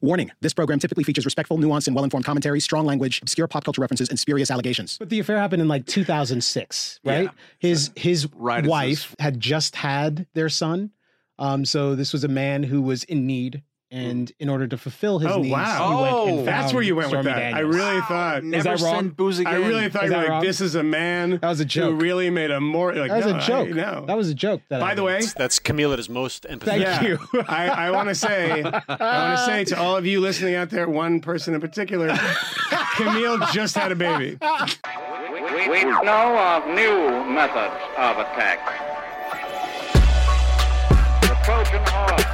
Warning this program typically features respectful, nuanced, and well informed commentary, strong language, obscure pop culture references, and spurious allegations. But the affair happened in like 2006, right? Yeah. His his Right wife had just had their son, um, so this was a man who was in need, Hmm. and in order to fulfill his Oh, needs, wow. he went Oh, and That's where you went with Stormy that. I really thought. Never that wrong? send booze again. I really thought Is you were like, wrong? this is a man That was a who joke. really made a more. Like, that was no, a I- joke. no. That was a joke. That By I the made. way, That's Camille that is most empathetic. Thank yeah, you. I, I want to say, I want to say to all of you listening out there, one person in particular, Camille just had a baby. We know of new methods of attack. The Trojan horse,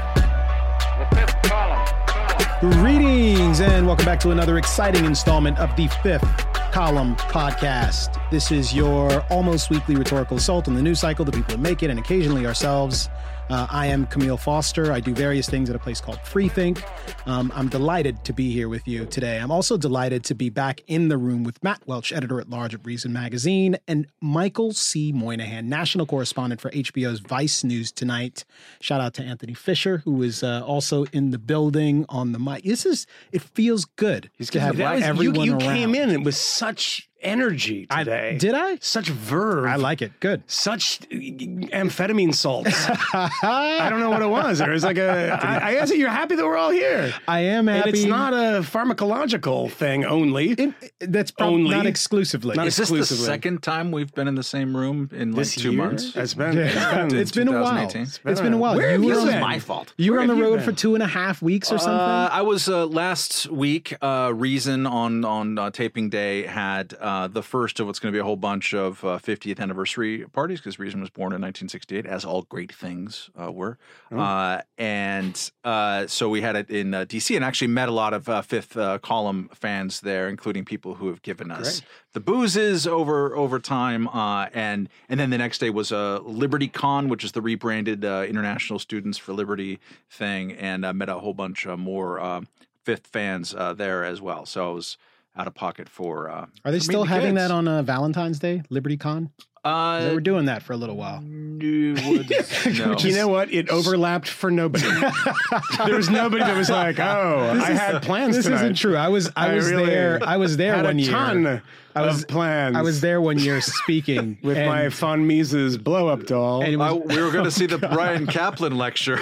Greetings and welcome back to another exciting installment of the Fifth Column Podcast. This is your almost weekly rhetorical assault on the news cycle, the people that make it, and occasionally ourselves. Uh, I am Camille Foster. I do various things at a place called Freethink. Um, I'm delighted to be here with you today. I'm also delighted to be back in the room with Matt Welch, editor at large of Reason Magazine, and Michael C. Moynihan, national correspondent for HBO's Vice News Tonight. Shout out to Anthony Fisher, who is uh, also in the building on the mic. This is, it feels good to have was- you- everyone you, around. came in with such energy I- today. did I? Such verve. I like it. Good. such amphetamine salts. I don't know what it was. There was like a. I, I guess you're happy that we're all here. I am happy. And it's not a pharmacological thing only. It- that's probably Only- not exclusively. not Is this the exclusively. second time we've been in the same room in like this two year? months? It's been. Yeah. It's been, it's been a while. 2018. It's been a while. Where have you you were been? It's my fault. You were Where on the road been? for two and a half weeks or something. Uh, I was uh, last week. Uh, Reason on on uh, taping day had uh, the first of what's going to be a whole bunch of uh, 50th anniversary parties because Reason was born in 1968, as all great things uh, were. Oh. Uh, and uh, so we had it in uh, DC, and actually met a lot of uh, Fifth uh, Column fans there, including people who have given us the boozes over over time. Uh, and and then the next day was a uh, Liberty Con, which is the rebranded uh, International Students for Liberty thing, and uh, met a whole bunch uh, more Fifth fans uh, there as well. So I was out of pocket for. Uh, Are they for still meeting the having kids. that on uh, Valentine's Day, Liberty Con? Uh, They were doing that for a little while. no, no. You know what? It overlapped for nobody. there was nobody that was like, "Oh, I had plans This tonight." isn't true. I was I I was really there. I was there Had one a year. ton I was of plans. I was there one year speaking with and- my von Mises blow up doll. and was, I- we were going to see the Bryan Caplan lecture.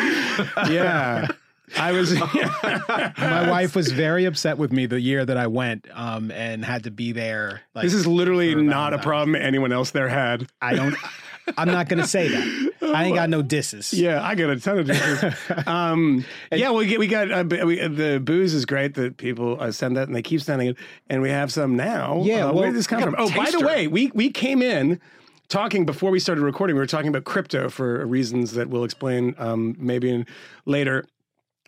yeah. I was. my wife was very upset with me the year that I went, um, and had to be there. Like, this is literally not a problem anyone else there had. I don't. I'm not gonna say that. I ain't got no disses. Yeah, I got a ton of dishes. um, yeah, we get we got uh, we, uh, the booze is great that people uh, send that and they keep sending it, and we have some now. Yeah, uh, well, where did this come from? Oh, by the way, we we came in talking before we started recording. We were talking about crypto for reasons that we'll explain um, maybe in, later.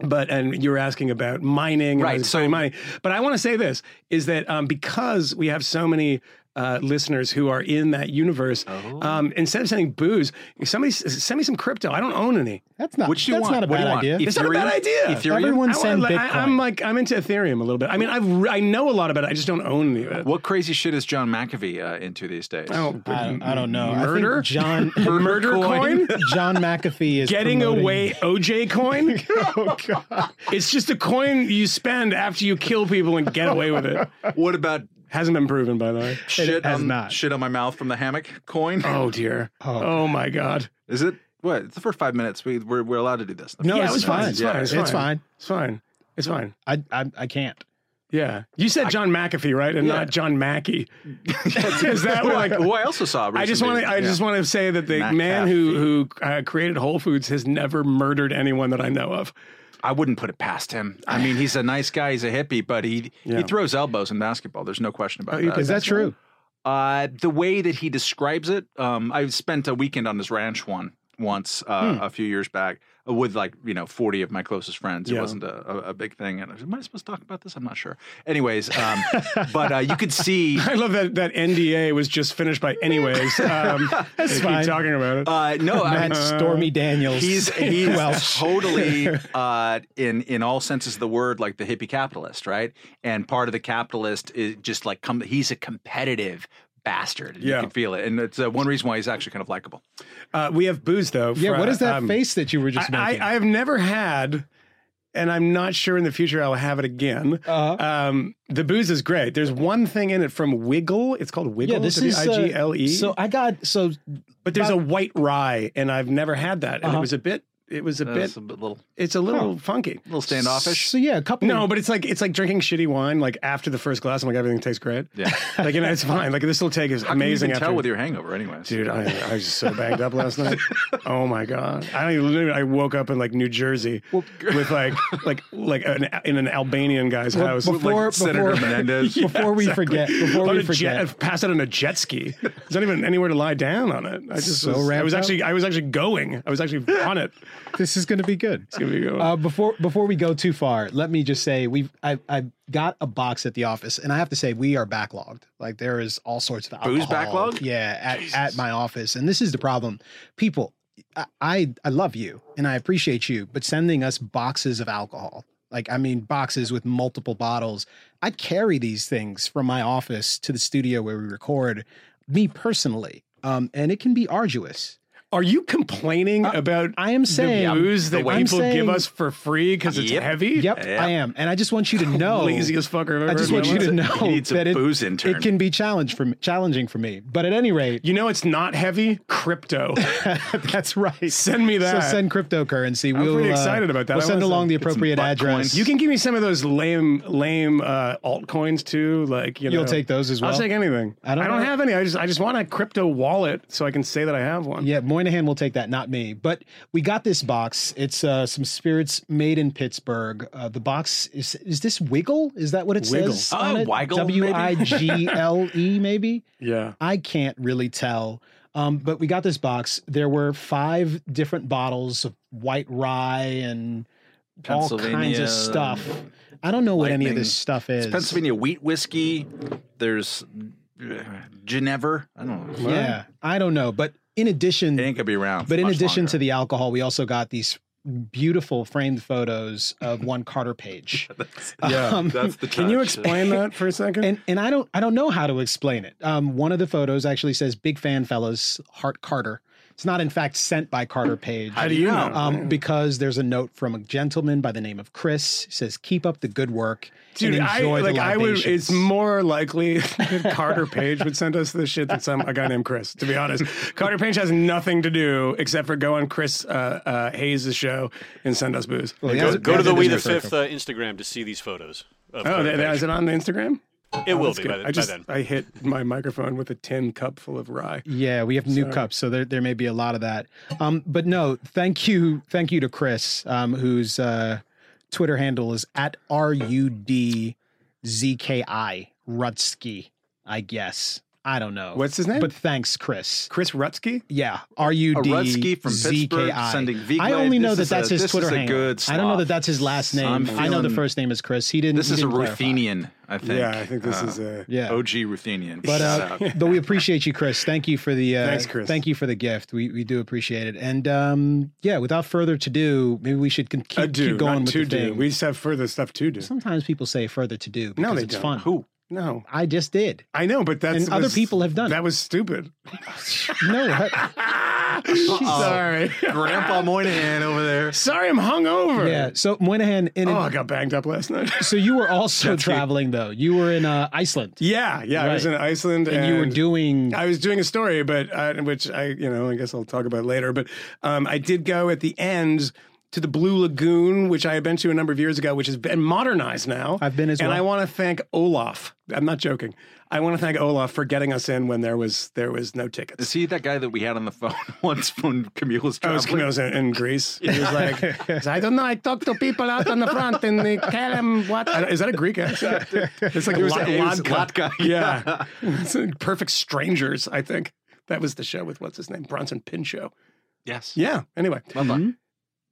But and you were asking about mining, and Right, so- mining. But I want to say this is that um, because we have so many uh, listeners who are in that universe, Oh. um, instead of sending booze, somebody s- send me some crypto. I don't own any. That's not. Which do you that's want? not a What do bad you want? idea. It's not a bad idea. Ethereum? Everyone I, send like, Bitcoin. I, am like I'm into Ethereum a little bit. I mean, I've re- I know a lot about it. I just don't own any of it. What crazy shit is John McAfee uh, into these days? Oh, I, I don't know. I think Murder? John Murder coin? John McAfee is Getting promoting- away OJ coin? Oh God! it's just a coin you spend after you kill people and get away with it. What about Hasn't been proven, by the way. shit has on not. shit on my mouth from the hammock coin? Oh dear. Oh, my god. Is it? What? It's the first five minutes. We we're, we're allowed to do this. No, yeah, it's it was fine. fine. It's Yeah, fine. It's it's fine. fine. It's fine. It's fine. I, I I can't. Yeah. You said John McAfee, right? And Yeah. not John Mackey. Is that Who I, like who I also saw. I just want to. I Yeah. just want to say that the Matt man who who uh, created Whole Foods has never murdered anyone that I know of. I wouldn't put it past him. I mean, he's a nice guy. He's a hippie, but he Yeah. he throws elbows in basketball. There's no question about you that. Is that true? Uh, the way that he describes it, um, I spent a weekend on his ranch one once uh, a few years back with like you know forty of my closest friends. It wasn't a, a, a big thing. And I was, am I supposed to talk about this? I'm not sure. Anyways, um, but uh, you could see. I love that that NDA was just finished by anyways. Um, they keep fine. talking about it. Uh, no, I Matt mean, Stormy Daniels. He's he's Welch. totally uh, in in all senses of the word like the hippie capitalist, right? And part of the capitalist is just like come. He's a competitive bastard. Yeah. You can feel it, and it's uh, one reason why he's actually kind of likable. Uh, we have booze though. yeah. for, What is that um, face that you were just I, making? I, I have never had and I'm not sure in the future I'll have it again. Uh, Um, the booze is great. There's one thing in it from Wigle. It's called Wigle. yeah, this is uh, W-I-G-L-E. So I got so but there's a white rye, and I've never had that, and Uh-huh. it was a bit. It was a bit. That's a bit little, It's a little funky. A little standoffish. So yeah, a couple. No, of, but it's like it's like drinking shitty wine. Like after the first glass, I'm like everything tastes great. Yeah. Like you know, it's fine. Like this will take is How can you amazing. after tell with your hangover, anyways? Dude, I, I was so banged up last night. Oh my god! I don't even. I woke up in like New Jersey with like like like an, in an Albanian guy's Well, house. before- like, Senator before- Menendez. before we forget, before on we forget, jet, pass it on a jet ski. There's not even anywhere to lie down on it. I just So was, I was up? actually I was actually going. I was actually on it. This is going to be good. It's gonna be going. Uh, before before we go too far, let me just say we've I I got a box at the office, and I have to say we are backlogged. Like there is all sorts of alcohol, Booze backlog? Yeah, at, at my office, and this is the problem. People, I, I I love you and I appreciate you, but sending us boxes of alcohol, like I mean boxes with multiple bottles. I carry these things from my office to the studio where we record. Me personally, um, and it can be arduous. Are you complaining about I am saying the booze that I'm people give us for free because it's Yep. heavy? Yep, Yeah. I am, and I just want you to know. Laziest fucker I've ever I just want you to know He needs a that it, booze intern. it can be challenged for me, challenging for me. But at any rate, You know it's not heavy? Crypto. that's right. Send me that. So send cryptocurrency. I'm we'll, pretty uh, excited about that. We'll send along the appropriate address. coins. You can give me some of those lame, lame uh, altcoins too. Like you know, You'll take those as well? I'll take anything. I don't I don't have any. I just, I just want a crypto wallet so I can say that I have one. Yeah, Moynihan will take that, not me. But we got this box. It's uh, some spirits made in Pittsburgh. Uh, the box is is this Wigle? Is that what it Wigle. says? Uh, it? Weigel, W I G L E, maybe. Yeah. I can't really tell. Um, but we got this box. There were five different bottles of white rye and all kinds of stuff. I don't know what any of this stuff is. Pennsylvania wheat whiskey. There's uh, Genever. I don't know. Yeah, I don't know. But in addition, It ain't gonna be around. but in much addition longer. to the alcohol, we also got these beautiful framed photos of one Carter Page. Yeah. Um, that's the. Can you explain that for a second? and and I don't I don't know how to explain it. Um, one of the photos actually says "Big fan, fellas, Heart Carter." It's not in fact sent by Carter Page. How do you know? Um, because there's a note from a gentleman by the name of Chris. It says, "Keep up the good work Dude, and I enjoy like the I would. It's more likely that Carter Page would send us this shit than some a guy named Chris. To be honest, Carter Page has nothing to do except for go on Chris uh, uh, Hayes' show and send us booze. Well, Go, has- go he to the We the Fifth uh, Instagram to see these photos. Oh, Carter that, Page. is it on the Instagram? It Oh, will be good. by, the, I just then. I hit my microphone with a tin cup full of rye. Yeah, we have new cups, so there there may be a lot of that. Um, but no, thank you, thank you to Chris, um, whose uh, Twitter handle is at R U D Z K I Rudzki. I guess I don't know. What's his name? But thanks, Chris. Chris Rudzki. Yeah, R U A D Rutsky from Z K Pittsburgh I. sending Viglade. Only know This that is that's a- his this Twitter is a handle. good I don't know that that's his last name. I'm I know the first name is Chris. He didn't. This is a didn't clarify. Ruthenian, I think. Yeah, I think this Uh, is a. Yeah. OG Ruthenian. But uh, but we appreciate you, Chris. Thank you for the uh, Thanks, Chris. Thank you for the gift. We we do appreciate it. And um, yeah, without further to do, maybe we should con- keep, a do, keep going not with to the do. thing. We just have further stuff to do. Sometimes people say further to do because No, they it's don't. fun. Who? No, I just did. I know, but that's And other was- people have done it. That was stupid. No, I- Sorry, Grandpa Moynihan over there. sorry, I'm hungover. yeah. So Moynihan, in Oh, I got banged up last night. so you were also traveling though. You were in uh, Iceland, yeah, yeah. I was in Right. Iceland, and you were doing. I was doing a story, but uh, which I, you know, I guess I'll talk about later. But um, I did go at the end to the Blue Lagoon, which I had been to a number of years ago, which has been modernized now. I've been as and well. I want to thank Olaf. I'm not joking. I want to thank Olaf for getting us in when there was there was no tickets. Is he that guy that we had on the phone once when Camille was oh, I was, traveling? I was in, in Greece. He was like, I don't know. I talked to people out on the front and they tell them what. I don't- Is that a Greek accent? It's like It was- Lat- it was Latka. Latka, Yeah. Perfect Strangers, I think. That was the show with what's his name? Bronson Pinchot. Yes. Yeah. Anyway. Well done. Mm-hmm.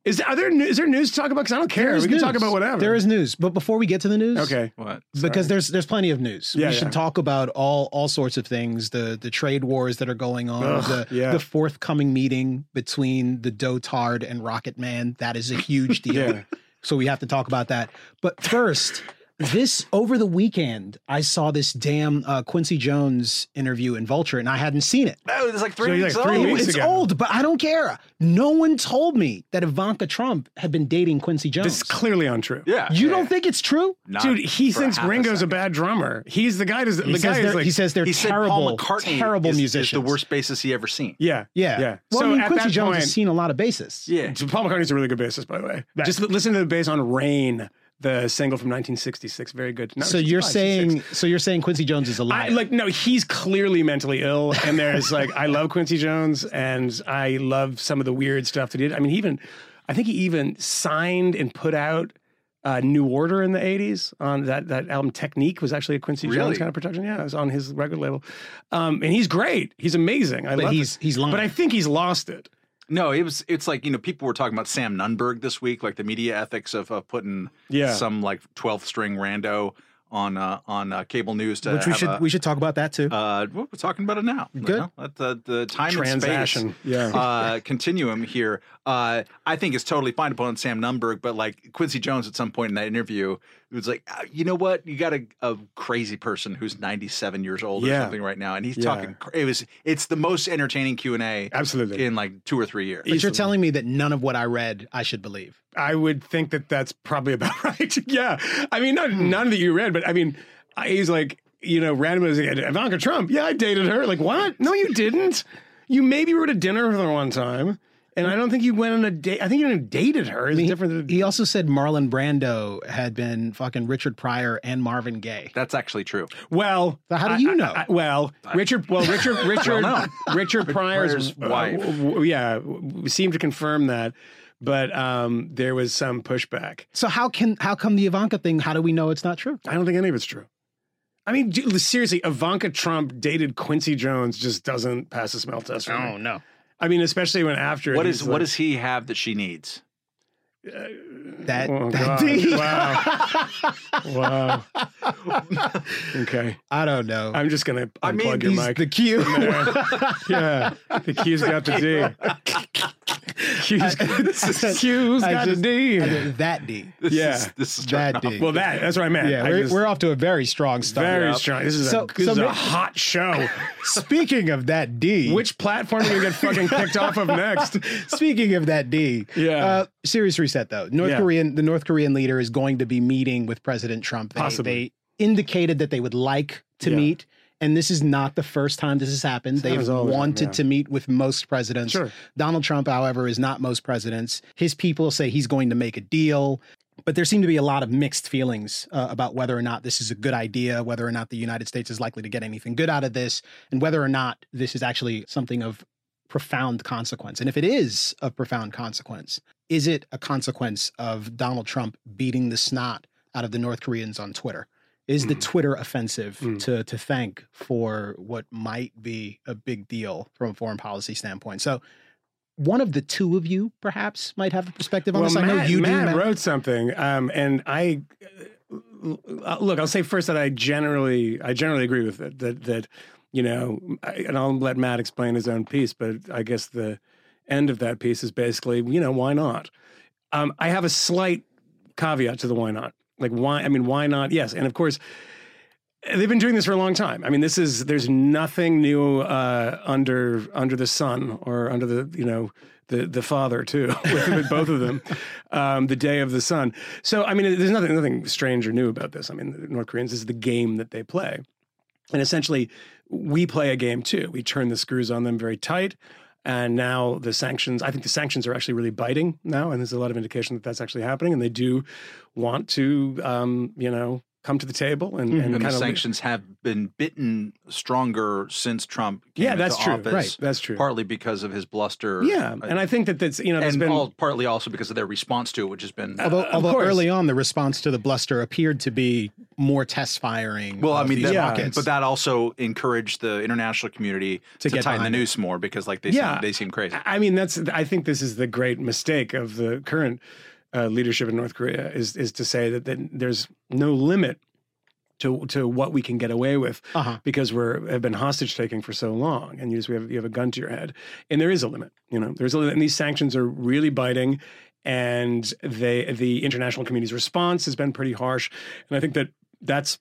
Is are there is there news to talk about? Because I don't care. There is We can talk about whatever. There is news, but before we get to the news, Okay. What? because there's there's plenty of news. Yeah, we should talk about all all sorts of things. The the trade wars that are going on. Ugh, the yeah. the forthcoming meeting between the Dotard and Rocket Man. That is a huge deal. Yeah. So we have to talk about that. But first, this over the weekend, I saw this damn uh, Quincy Jones interview in Vulture, and I hadn't seen it. Oh, it's like three So you're weeks like three old. weeks it's ago. old, but I don't care. No one told me that Ivanka Trump had been dating Quincy Jones. This is clearly untrue. Yeah. you yeah. don't think it's true? Not Dude, he thinks half a Ringo's a, second. bad drummer. He's the guy. Does, the says, guy is they're, like he says they're He said terrible, Paul McCartney terrible is, is the worst bassist he ever seen. yeah, Yeah, yeah. Well, so I mean, at Quincy that Jones point, has seen a lot of bassists. Yeah. So Paul McCartney's a really good bassist, by the way. Just listen to the bass on "Rain," the single from 1966. Very good. No, So you're saying, so you're saying Quincy Jones is a liar? I, like no, he's clearly mentally ill, and there's like I love Quincy Jones, and I love some of the weird stuff that he did. I mean, he even I think he even signed and put out. Uh, New Order in the '80s on that that album. Technique was actually a Quincy Really? Jones kind of production. Yeah, it was on his record label, um, and he's great. He's amazing. I But love he's- it. he's lying. But I think he's lost it. No, it was. It's like you know, people were talking about Sam Nunberg this week, like the media ethics of uh, putting Yeah. some like 12th string rando on uh, on uh, cable news to which we should a- we should talk about that too. Uh, well, we're talking about it now. you Good. know? The the time Transaction, and space yeah. uh, continuum here. Uh, I think it's totally fine to put on Sam Nunberg, but like Quincy Jones at some point in that interview, it was like, uh, you know what? You got a, a crazy person who's 97 years old or something right now, and he's Yeah. talking. It was it's the most entertaining Q and A Absolutely. in like two or three years. but you're telling me that none of what I read I should believe. I would think that that's probably about right. yeah. I mean, not, none that you read, but I mean, I- he's like, you know, randomly like, Ivanka Trump. Yeah, I dated her. Like, what? No, you didn't. You maybe were at a dinner with her one time. And I don't think you went on a date. I think you even dated her. It's He, different than he also said Marlon Brando had been fucking Richard Pryor and Marvin Gaye. That's actually true. Well, So how do I- you I- know? I- well, Richard. Well, Richard. Richard. known. Richard Pryor's Pryor's wife. uh, w- w- yeah, w- seemed to confirm that, but um, there was some pushback. So how can how come the Ivanka thing? How do we know it's not true? I don't think any of it's true. I mean, d- seriously, Ivanka Trump dated Quincy Jones just doesn't pass the smell test for me. no. I mean, especially when after What is is what does he have that she needs? That, Oh, that God. Wow. wow. Okay, I don't know. I'm just gonna unplug I mean, your mic. the Q. yeah, the Q's got the D. Q's, Q's I got just- the I D. did that D. This Yeah. is, this is That. D. Well, that that's what I meant. Yeah, I we're, just- we're off to a very strong start. very Yeah. strong. This is So- a, this so is a hot show. Speaking of that D, Which platform are you gonna get fucking kicked off of next? Speaking of that D, Yeah. Uh, serious reset though. North Yeah. Korean, the North Korean leader is going to be meeting with President Trump. They, Possibly. they indicated that they would like to Yeah. meet, and this is not the first time this has happened. They've happens all the time, wanted yeah. to meet with most presidents. Sure. Donald Trump, however, is not most presidents. His people say he's going to make a deal. But there seem to be a lot of mixed feelings uh, about whether or not this is a good idea, whether or not the United States is likely to get anything good out of this, and whether or not this is actually something of profound consequence. And if it is of profound consequence, is it a consequence of Donald Trump beating the snot out of the North Koreans on Twitter? Is the Mm. Twitter offensive Mm. to to thank for what might be a big deal from a foreign policy standpoint? So one of the two of you perhaps might have a perspective on well, this. I Matt, know you Matt do. Matt. wrote something, um, and I uh, look. I'll say first that I generally, I generally agree with it. That that you know, and I'll let Matt explain his own piece. But I guess the end of that piece is basically, you know, why not? Um, I have a slight caveat to the why not. Like why? I mean, why not? Yes, and of course. They've been doing this for a long time. I mean, this is there's nothing new uh, under under the sun or under the you know the the father too with, with both of them. Um, the day of the sun. So I mean, there's nothing nothing strange or new about this. I mean, the North Koreans this is the game that they play, and essentially we play a game too. We turn the screws on them very tight. And now the sanctions, I think the sanctions are actually really biting now. And there's a lot of indication that that's actually happening. And they do want to, um, you know, come to the table and, and And the kind of sanctions have been bitten stronger since Trump came Yeah, that's into true. office. Right, that's true. Partly because of his bluster. Yeah, uh, and I think that that's you know there's and been all, partly also because of their response to it, which has been. Although, of although early on the response to the bluster appeared to be more test firing. well, I mean, these that, rockets. but that also encouraged the international community To to, get tighten the behind it. noose more because, like, they Yeah. seem, they seem crazy. I mean, that's. I think this is the great mistake of the current uh, leadership in North Korea is is to say that, that there's no limit to to what we can get away with Uh-huh. because we're have been hostage taking for so long, and you just we have you have a gun to your head, and there is a limit. You know, there's a limit, and these sanctions are really biting. and they the international community's response has been pretty harsh. And I think that that's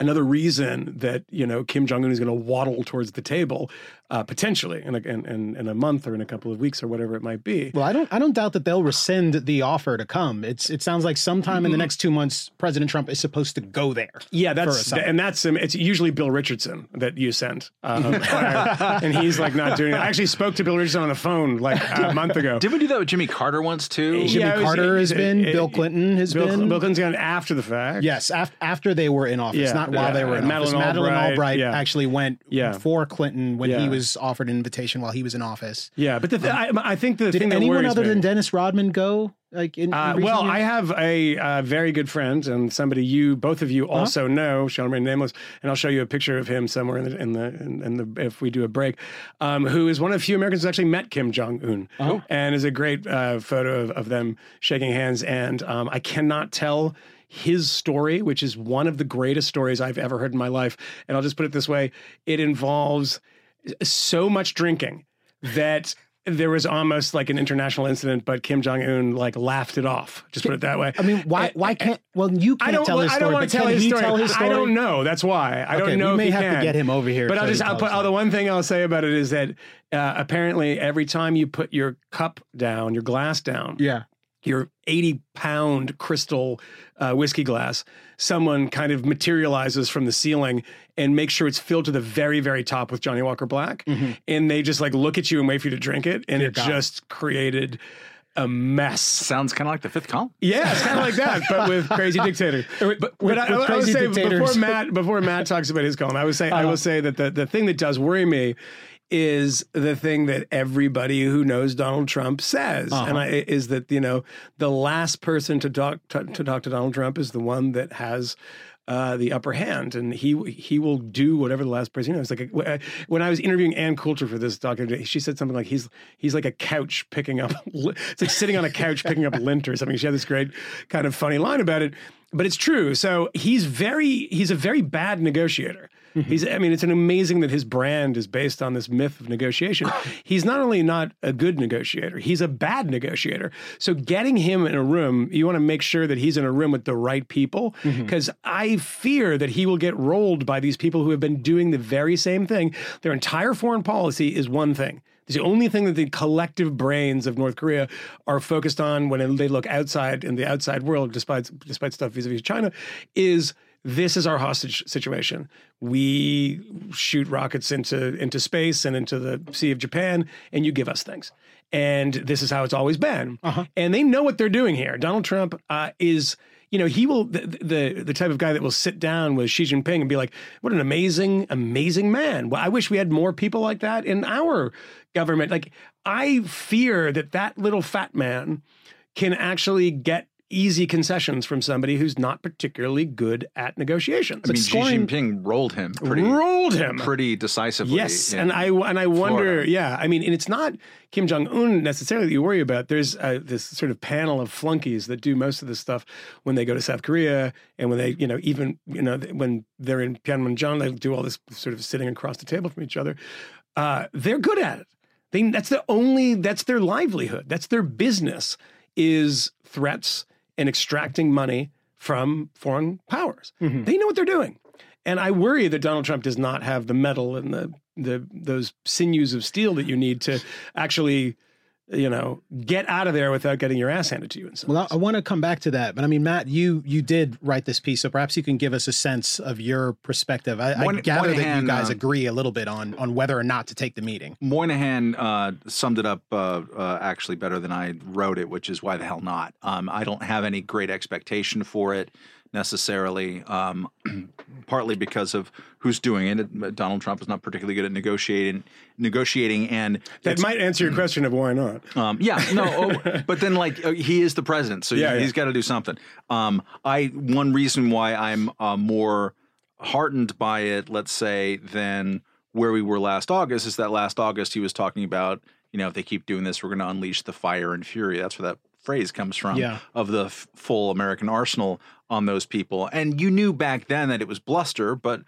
another reason that you know Kim Jong Un is going to waddle towards the table uh, potentially in a, in, in, in a month or in a couple of weeks or whatever it might be. Well, I don't I don't doubt that they'll rescind the offer to come. It's it sounds like sometime in the next two months, President Trump is supposed to go there. Yeah, that's and that's um, it's usually Bill Richardson that you sent, um, and he's like not doing it. I actually spoke to Bill Richardson on the phone like a month ago. Did we do that with Jimmy Carter once too? Jimmy Yeah, it was- Carter has it- been. it- Bill Clinton has Bill, been. Bill Clinton's gone after the fact. Yes, af- after they were in office, Yeah, not while yeah. they were in Madeleine office. Madeleine Albright, Albright yeah. actually went Yeah. for Clinton when he Yeah. Was offered an invitation while he was in office. yeah, but the th- I, I think the Did thing that anyone other me- than Dennis Rodman go? Like in, in Uh, well, years? I have a uh, very good friend and somebody you both of you Uh-huh. also know, shall remain nameless, and I'll show you a picture of him somewhere in the in the in, in the if we do a break, um, who is one of the few Americans who actually met Kim Jong Un, Oh. and is a great uh, photo of, of them shaking hands. And um, I cannot tell his story, which is one of the greatest stories I've ever heard in my life. And I'll just put it this way: it involves so much drinking that there was almost like an international incident, but Kim Jong Un like laughed it off. Just put it that way. I mean, why? Why can't? Well, you can't I don't. tell his I don't want to tell his story. tell his story? I don't know. That's why I Okay, don't know. we may have to get him over here But I'll just. I'll put. Oh, the one thing I'll say about it is that uh, apparently every time you put your cup down, your glass down, Yeah. Your 80 pound crystal uh, whiskey glass, someone kind of materializes from the ceiling and makes sure it's filled to the very, very top with Johnnie Walker Black. And they just like look at you and wait for you to drink it. And it God. just created a mess. Sounds kind of like the fifth column. Yeah, it's kind of like that, but with crazy dictators. But, but with I, I would say dictators. before Matt before Matt talks about his column, I would say I will say that the, the thing that does worry me is the thing that everybody who knows Donald Trump says, and I, is that you know the last person to talk to, to talk to Donald Trump is the one that has. Uh, the upper hand, and he he will do whatever the last person. You know, it's like a, when I was interviewing Ann Coulter for this documentary, she said something like he's he's like a couch picking up. It's like sitting on a couch picking up lint or something. She had this great kind of funny line about it, but it's true. So he's very he's a very bad negotiator. Mm-hmm. He's I mean it's an amazing that his brand is based on this myth of negotiation. He's not only not a good negotiator, he's a bad negotiator. So getting him in a room, you want to make sure that he's in a room with the right people mm-hmm. because I fear that he will get rolled by these people who have been doing the very same thing. Their entire foreign policy is one thing. It's the only thing that the collective brains of North Korea are focused on when they look outside in the outside world, despite despite stuff vis-a-vis China, is this is our hostage situation. We shoot rockets into into space and into the Sea of Japan, and you give us things. And this is how it's always been. And they know what they're doing here. Donald Trump uh, is you know, he will the, the the type of guy that will sit down with Xi Jinping and be like, "What an amazing, amazing man." Well, I wish we had more people like that in our government. Like, I fear that that little fat man can actually get easy concessions from somebody who's not particularly good at negotiations. I mean, scoring- Xi Jinping rolled him pretty, rolled him. pretty decisively. Yes, and I and I wonder, Florida. yeah, I mean, and it's not Kim Jong Un necessarily that you worry about. There's uh, this sort of panel of flunkies that do most of this stuff when they go to South Korea, and when they, you know, even you know when they're in Panmunjom, they do all this sort of sitting across the table from each other. Uh, they're good at it. They, that's the only that's their livelihood. That's their business is threats and extracting money from foreign powers. Mm-hmm. They know what they're doing. And I worry that Donald Trump does not have the metal and the the those sinews of steel that you need to actually, you know, get out of there without getting your ass handed to you. In some Well, ways. I, I want to come back to that, but I mean, Matt, you you did write this piece, so perhaps you can give us a sense of your perspective. I, I One- gather that you guys uh, agree a little bit on on whether or not to take the meeting. Moynihan uh, summed it up uh, uh, actually better than I wrote it, which is why the hell not? Um, I don't have any great expectation for it necessarily, um, partly because of who's doing it. Donald Trump is not particularly good at negotiating, negotiating, and that might answer your question of why not. um, yeah, no, oh, but then like uh, he is the president, so Yeah, he, yeah. has got to do something. Um, I one reason why I'm uh, more heartened by it, let's say, than where we were last August is that last August he was talking about, you know, if they keep doing this, we're going to unleash the fire and fury. That's where that phrase comes from. Yeah. of the f- full American arsenal on those people, and you knew back then that it was bluster, but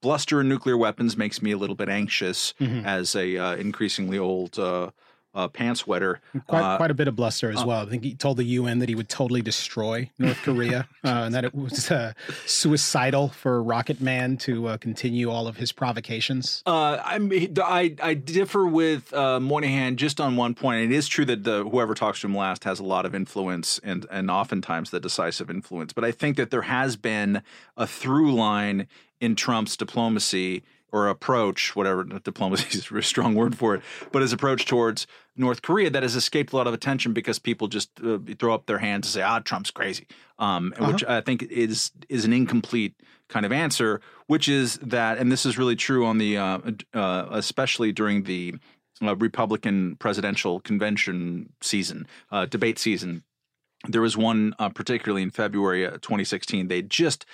bluster and nuclear weapons makes me a little bit anxious as a uh, increasingly old uh, uh, pants sweater. Quite, Uh, quite a bit of bluster as well. I think he told the UN that he would totally destroy North Korea uh, and that it was uh, suicidal for Rocket Man to uh, continue all of his provocations. Uh, I'm, I I differ with uh, Moynihan just on one point. It is true that the whoever talks to him last has a lot of influence and and oftentimes the decisive influence. But I think that there has been a through line in Trump's diplomacy or approach, whatever diplomacy is a strong word for it, but his approach towards North Korea that has escaped a lot of attention because people just uh, throw up their hands and say, "Ah, Trump's crazy," um, which I think is is an incomplete kind of answer. Which is that, and this is really true on the, uh, uh, especially during the uh, Republican presidential convention season, uh, debate season. There was one uh, particularly in February uh, 2016. They just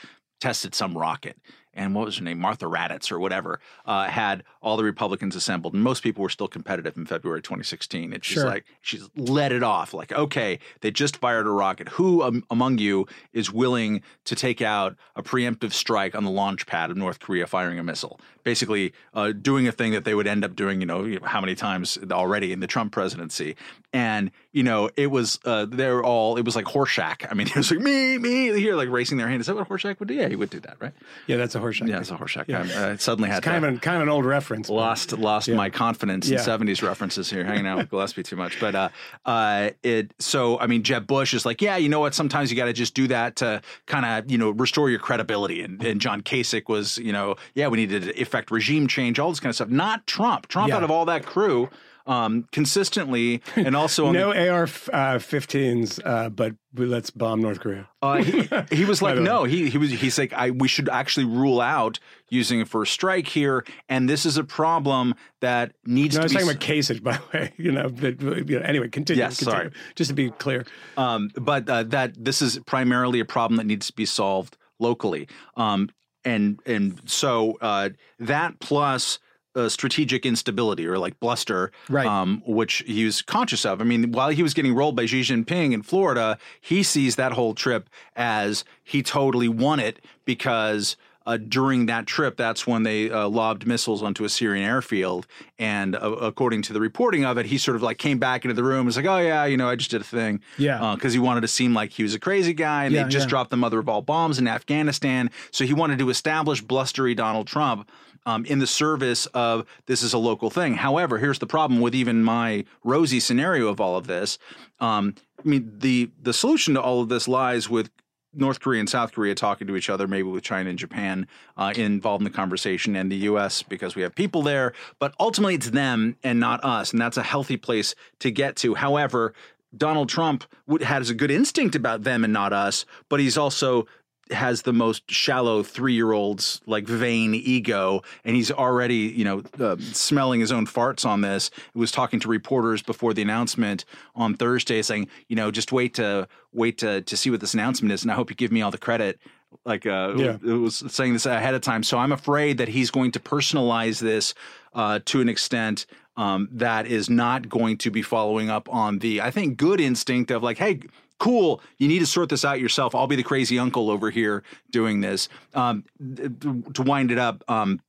tested some rocket and what was her name, Martha Raddatz or whatever, uh, had all the Republicans assembled, and most people were still competitive in February 2016. And she's Sure. like, she's let it off, like, okay, they just fired a rocket. Who um, among you is willing to take out a preemptive strike on the launch pad of North Korea, firing a missile? Basically, uh, doing a thing that they would end up doing, you know, you know, how many times already in the Trump presidency. And you know, it was uh, they're all it was like Horshack. I mean, it was like me, me here, like raising their hand. Is that what Horshack would do? Yeah, he would do that, right? Yeah, that's a horseshoe. Yeah, it's a Horshack. I uh, suddenly had kind to, of, an, kind of an old reference. lost lost my confidence Yeah. in seventies references here, hanging out with Gillespie too much. But uh, uh, it so I mean, Jeb Bush is like, yeah, you know what? Sometimes you got to just do that to kind of you know restore your credibility. And, and John Kasich was, you know, yeah, we needed to effect regime change, all this kind of stuff. Not Trump. Trump Yeah. out of all that crew. Um, consistently and also on the, No AR-15s, uh, but let's bomb North Korea. Uh, he, he was like, no, he he was he's like, I we should actually rule out using a strike here, and this is a problem that needs No, I to was be. talking about Kasich, by the way. You know, but, you know anyway, continue. Yes, continue. sorry. Just to be clear. um, but uh, that this is primarily a problem that needs to be solved locally. Um, and and so uh, that plus uh, strategic instability or like bluster, Right. um, which he was conscious of. I mean, while he was getting rolled by Xi Jinping in Florida, he sees that whole trip as he totally won it because. Uh, during that trip, that's when they uh, lobbed missiles onto a Syrian airfield, and uh, according to the reporting of it, he sort of like came back into the room, and was like, "Oh yeah, you know, I just did a thing." Yeah. because he wanted to seem like he was a crazy guy, and Yeah, they just yeah. dropped the mother of all bombs in Afghanistan. So he wanted to establish blustery Donald Trump um, in the service of this is a local thing. However, here's the problem with even my rosy scenario of all of this. Um, I mean, the the solution to all of this lies with North Korea and South Korea talking to each other, maybe with China and Japan uh, involved in the conversation, and the U.S. because we have people there. But ultimately, it's them and not us, and that's a healthy place to get to. However, Donald Trump would, has a good instinct about them and not us, but he's also has the most shallow three-year-old's like vain ego, and he's already you know uh, smelling his own farts on this. He was talking to reporters before the announcement on Thursday, saying, you know, just wait to wait to to see what this announcement is, and I hope you give me all the credit. Like uh, Yeah. it was saying this ahead of time, so I'm afraid that he's going to personalize this uh, to an extent um, that is not going to be following up on the, I think, good instinct of like, hey, cool, you need to sort this out yourself. I'll be the crazy uncle over here doing this. Um, to wind it up, um,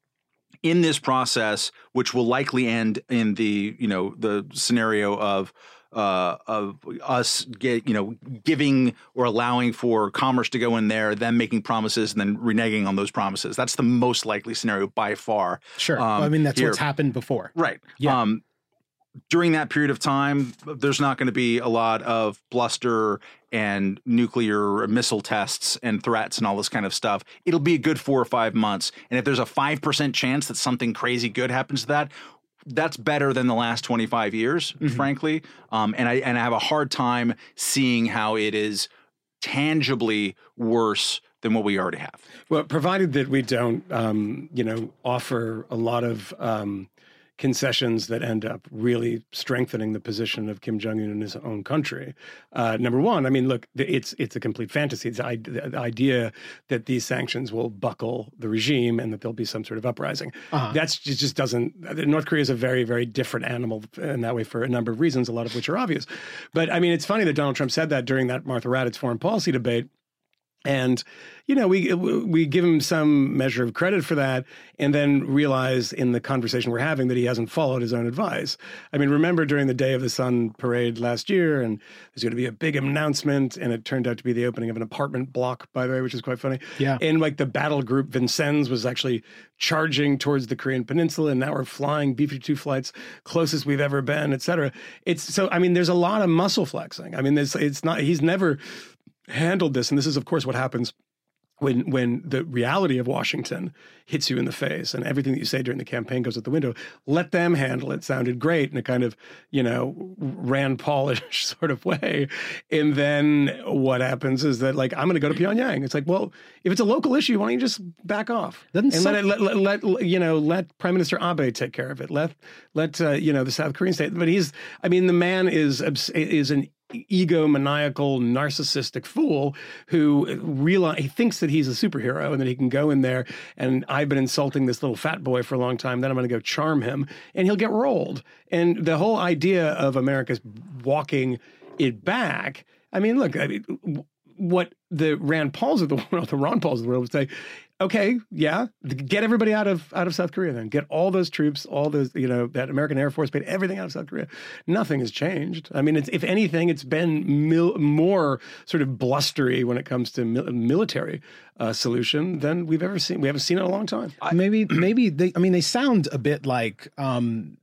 in this process, which will likely end in the you know the scenario of uh, of us get you know giving or allowing for commerce to go in there, them making promises and then reneging on those promises. That's the most likely scenario by far. Sure. Um, Well, I mean, that's here. what's happened before. Right. Yeah. Um, during that period of time, there's not going to be a lot of bluster and nuclear missile tests and threats and all this kind of stuff. It'll be a good four or five months. And if there's a 5% chance that something crazy good happens to that, that's better than the last 25 years, frankly. Um, and I and I have a hard time seeing how it is tangibly worse than what we already have. Well, provided that we don't, um, you know, offer a lot of um, concessions that end up really strengthening the position of Kim Jong Un in his own country. Uh, number one, I mean, look, it's it's a complete fantasy. It's the, the idea that these sanctions will buckle the regime and that there'll be some sort of uprising. That's just, just doesn't. North Korea is a very very different animal in that way for a number of reasons, a lot of which are obvious. But I mean, it's funny that Donald Trump said that during that Martha Raddatz foreign policy debate And you know, we we give him some measure of credit for that, and then realize in the conversation we're having that he hasn't followed his own advice. I mean, remember during the Day of the Sun parade last year, and there's going to be a big announcement, and it turned out to be the opening of an apartment block, by the way, which is quite funny. Yeah. And like the battle group Vincennes was actually charging towards the Korean Peninsula, and now we're flying B 52 flights closest we've ever been, et cetera. It's so, I mean, there's a lot of muscle flexing. I mean, there's, it's not, he's never handled this. And this is, of course, what happens when when the reality of Washington hits you in the face and everything that you say during the campaign goes out the window, let them handle it. Sounded great in a kind of you know Rand Paulish sort of way, and then what happens is that like I'm going to go to Pyongyang. It's like, well, if it's a local issue, why don't you just back off Doesn't and let, it, let, let let you know let Prime Minister Abe take care of it. Let let uh, you know the South Korean state. But he's, I mean, the man is is an egomaniacal, narcissistic fool who realize he thinks that he's a superhero and that he can go in there and I've been insulting this little fat boy for a long time. Then I'm going to go charm him, and he'll get rolled. And the whole idea of America's walking it back. I mean, look, I mean, what the Rand Pauls of the world, the Ron Pauls of the world would say. Okay, yeah, get everybody out of out of South Korea. Then get all those troops, all those you know that American Air Force, paid everything out of South Korea. Nothing has changed. I mean, it's, if anything, it's been mil- more sort of blustery when it comes to mil- military uh, solution than we've ever seen. We haven't seen it in a long time. maybe maybe they i mean they sound a bit like um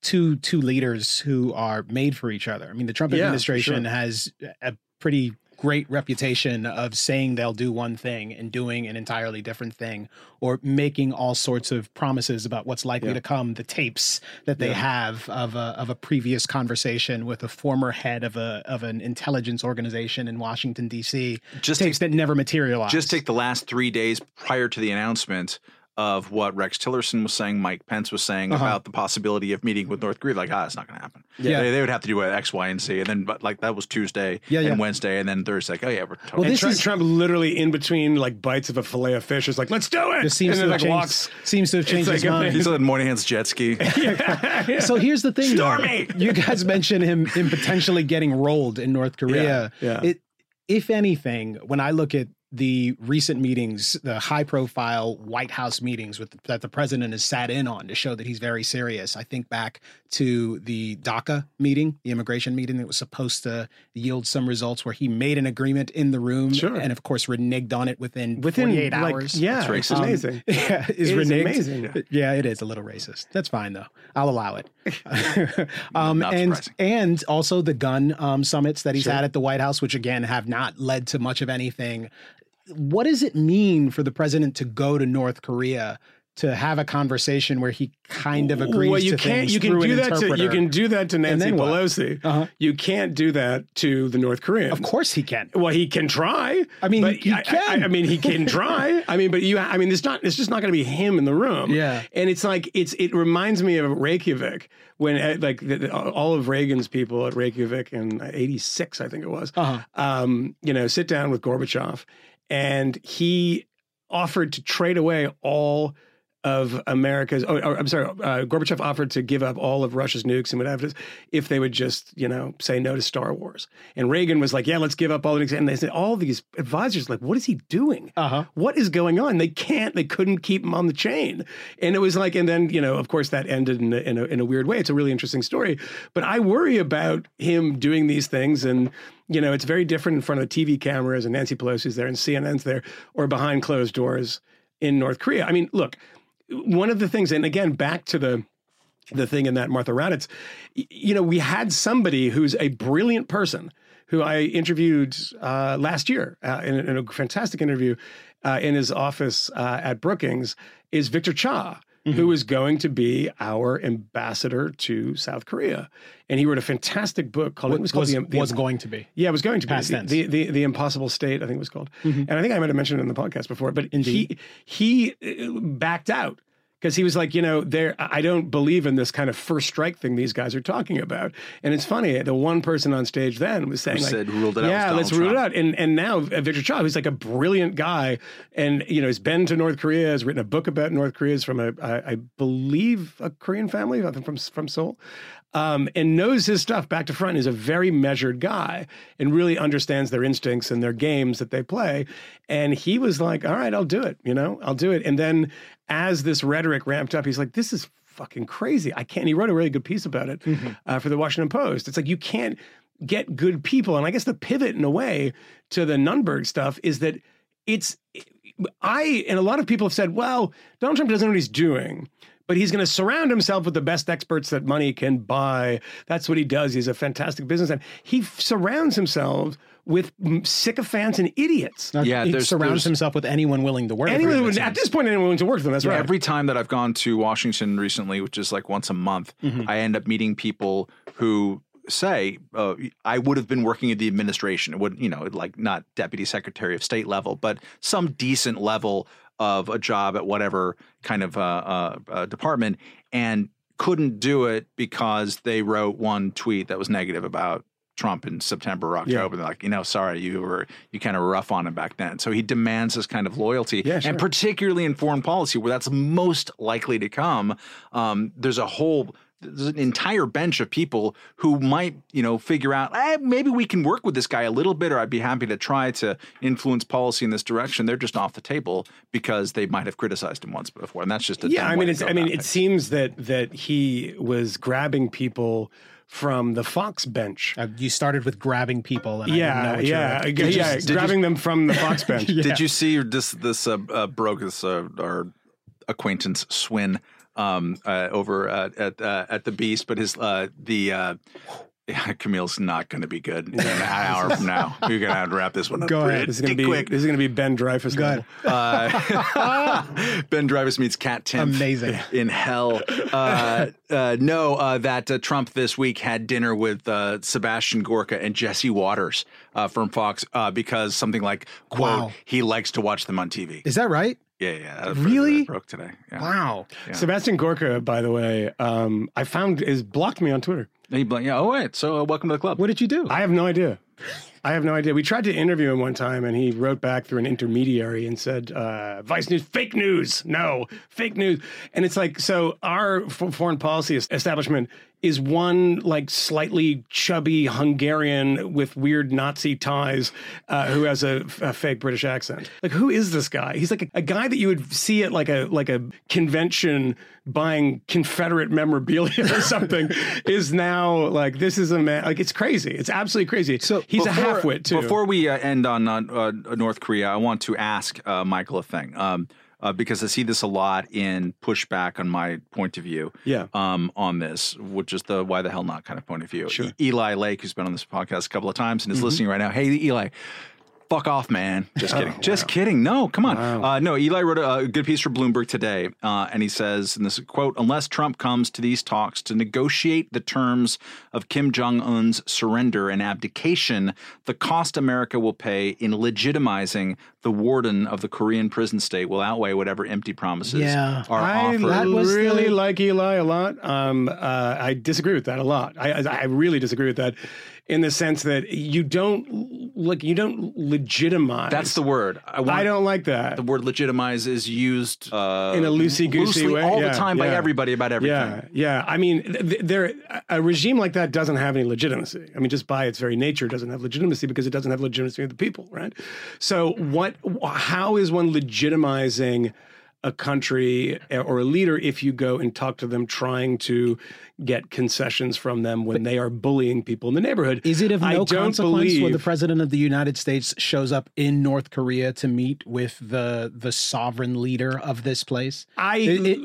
two two leaders who are made for each other i mean the trump Yeah, administration sure. has a pretty great reputation of saying they'll do one thing and doing an entirely different thing or making all sorts of promises about what's likely Yeah. to come the tapes that they Yeah. have of a of a previous conversation with a former head of a of an intelligence organization in Washington DC Just tapes that never materialized Just take the last three days prior to the announcement of what Rex Tillerson was saying, Mike Pence was saying Uh-huh. about the possibility of meeting with North Korea. Like, ah, it's not going to happen. Yeah. They, they would have to do it X, Y, and Z. And then, but like, that was Tuesday Yeah, and yeah. Wednesday. And then Thursday, like, oh, yeah, we're totally. Well, this Trump, is- Trump literally in between like bites of a fillet of fish is like, let's do it. Just seems and to then have like changed, walks. seems to have changed like his a mind. He's on Moynihan's jet ski. So here's the thing, though. Stormy! You guys mentioned him him potentially getting rolled in North Korea. Yeah, yeah. It, if anything, when I look at the recent meetings, the high profile White House meetings with that the president has sat in on to show that he's very serious. I think back to the DACA meeting, the immigration meeting that was supposed to yield some results where he made an agreement in the room Sure. and of course reneged on it within, Within 48 like, hours. yeah, That's it's racist. amazing. Yeah, is It is reneged. amazing. Yeah, it is a little racist. That's fine though. I'll allow it. um, and surprising. and also the gun um, summits that he's Sure. had at the White House, which again have not led to much of anything. What does it mean for the president to go to North Korea to have a conversation where he kind of agrees well, you to can't. You can do that. To, you can do that to Nancy? Pelosi. Uh-huh. You can't do that to the North Koreans. Of course he can. Well, he can try. I mean, he I, can. I, I mean, he can try. I mean, but you. I mean, it's not. It's just not going to be him in the room. Yeah. And it's like it's. It reminds me of Reykjavik when uh, like the, the- all of Reagan's people at Reykjavik in '86, I think it was. Uh-huh. Um, you know, sit down with Gorbachev, and he offered to trade away all of America's. Oh, oh, I'm sorry. Uh, Gorbachev offered to give up all of Russia's nukes and whatever, if they would just, you know, say no to Star Wars. And Reagan was like, "Yeah, let's give up all the nukes." And they said, all these advisors, like, what is he doing? Uh-huh. What is going on? They can't. They couldn't keep him on the chain. And it was like, and then you know, of course, that ended in a, in a, in a weird way. It's a really interesting story, but I worry about him doing these things and. You know, it's very different in front of TV cameras and Nancy Pelosi's there and CNN's there or behind closed doors in North Korea. I mean, look, one of the things, and again, back to the the thing in that Martha Raddatz, you know, we had somebody who's a brilliant person who I interviewed uh, last year uh, in, in a fantastic interview uh, in his office uh, at Brookings is Victor Cha. Who is going to be our ambassador to South Korea? And he wrote a fantastic book called. it was called was, the, the was going to be. yeah, it was going to be Past the, tense. the, the the Impossible State. I think it was called, and I think I might have mentioned it in the podcast before. But Indeed. he he uh, backed out because he was like, you know, there. I don't believe in this kind of first strike thing these guys are talking about. And it's funny, the one person on stage then was saying, Who like, said ruled it out yeah, let's rule it out. And and now uh, Victor Cha, who's like a brilliant guy, and you know, he's been to North Korea, has written a book about North Korea, is from a, I, I believe, a Korean family, I think from from Seoul. Um, and knows his stuff back to front. Is a very measured guy and really understands their instincts and their games that they play. And he was like, "All right, I'll do it. You know, I'll do it." And then as this rhetoric ramped up, he's like, "This is fucking crazy. I can't." He wrote a really good piece about it uh, for the Washington Post. It's like you can't get good people. And I guess the pivot in a way to the Nunberg stuff is that it's I and a lot of people have said, well, Donald Trump doesn't know what he's doing. But he's going to surround himself with the best experts that money can buy. That's what he does. He's a fantastic businessman. He f- surrounds himself with sycophants and idiots. Yeah, he there's- surrounds there's- himself with anyone willing to work. Anyone him, would, it at this point, anyone willing to work for them. That's right. Every time that I've gone to Washington recently, which is like once a month, Mm-hmm. I end up meeting people who say, uh, "I would have been working at the administration. It would, you know, like not deputy secretary of state level, but some decent level of a job at whatever kind of uh, uh, uh, department, and couldn't do it because they wrote one tweet that was negative about." Trump in September or October. They're like, you know, sorry, you were you kind of rough on him back then. So he demands this kind of loyalty, Yeah, sure. and particularly in foreign policy, where that's most likely to come. Um, there's a whole there's an entire bench of people who might, you know, figure out eh, maybe we can work with this guy a little bit, or I'd be happy to try to influence policy in this direction. They're just off the table because they might have criticized him once before, and that's just a yeah. I mean, it's. I mean, it things. seems that that he was grabbing people from the Fox bench. Uh, you started with grabbing people, and I didn't know yeah, you yeah, were- yeah, yeah, did you- grabbing them from the Fox bench. Did you see this this uh, uh, broke this uh, our acquaintance Swin um, uh, over uh, at uh, at the Beast, but his uh, the uh, yeah, Camille's not going to be good in an hour from now. We're going to have to wrap this one up Go ahead. This is gonna be quick. this is gonna be Ben Dreyfus. Go ahead. Uh, ben Dreyfus meets Cat Tim. Amazing. in hell. Uh, uh, no, uh, that uh, Trump this week had dinner with uh, Sebastian Gorka and Jesse Watters uh, from Fox uh, because something like quote Wow. he likes to watch them on TV. Is that right? Yeah, yeah. Really? broke today. Yeah. Wow. Sebastian Gorka, by the way, um, I found is blocked me on Twitter. He bl- yeah. Oh wait. So uh, welcome to the club. What did you do? I have no idea. I have no idea. We tried to interview him one time, and he wrote back through an intermediary and said, uh, "Vice News, fake news, no, fake news." And it's like, so our foreign policy establishment is one like slightly chubby Hungarian with weird Nazi ties uh, who has a, a fake British accent. Like, who is this guy? He's like a, a guy that you would see at like a like a convention buying Confederate memorabilia or something. is now like this is a man. Like, it's crazy. It's absolutely crazy. So he's a Before- halfwit too. Before we uh, end on uh, uh, North Korea, I want to ask uh, Michael a thing. Um, uh, because I see this a lot in pushback on my point of view. Yeah. Um, on this, which is the why the hell not kind of point of view. Sure. Eli Lake, who's been on this podcast a couple of times and is Mm-hmm. listening right now. Hey, Eli. Fuck off, man. Just Oh, kidding. Just kidding. No, come on. Uh, no, Eli wrote a, a good piece for Bloomberg today, uh, and he says, in this quote, unless Trump comes to these talks to negotiate the terms of Kim Jong un's surrender and abdication, the cost America will pay in legitimizing the warden of the Korean prison state will outweigh whatever empty promises Yeah. are I offered. that was really the- like Eli a lot. Um, uh, I disagree with that a lot. I, I, I really disagree with that, in the sense that you don't look, you don't legitimize. That's the word. I, want, I don't like that. The word legitimize is used uh, In a loosey-goosey way? all Yeah, the time by everybody about everything. Yeah, yeah. I mean, th- th- there a regime like that doesn't have any legitimacy. I mean, just by its very nature, it doesn't have legitimacy because it doesn't have legitimacy of the people, right? So, what? How is one legitimizing a country or a leader if you go and talk to them, trying to get concessions from them when they are bullying people in the neighborhood? Is it of I no don't consequence believe, when the president of the United States shows up in North Korea to meet with the the sovereign leader of this place? I-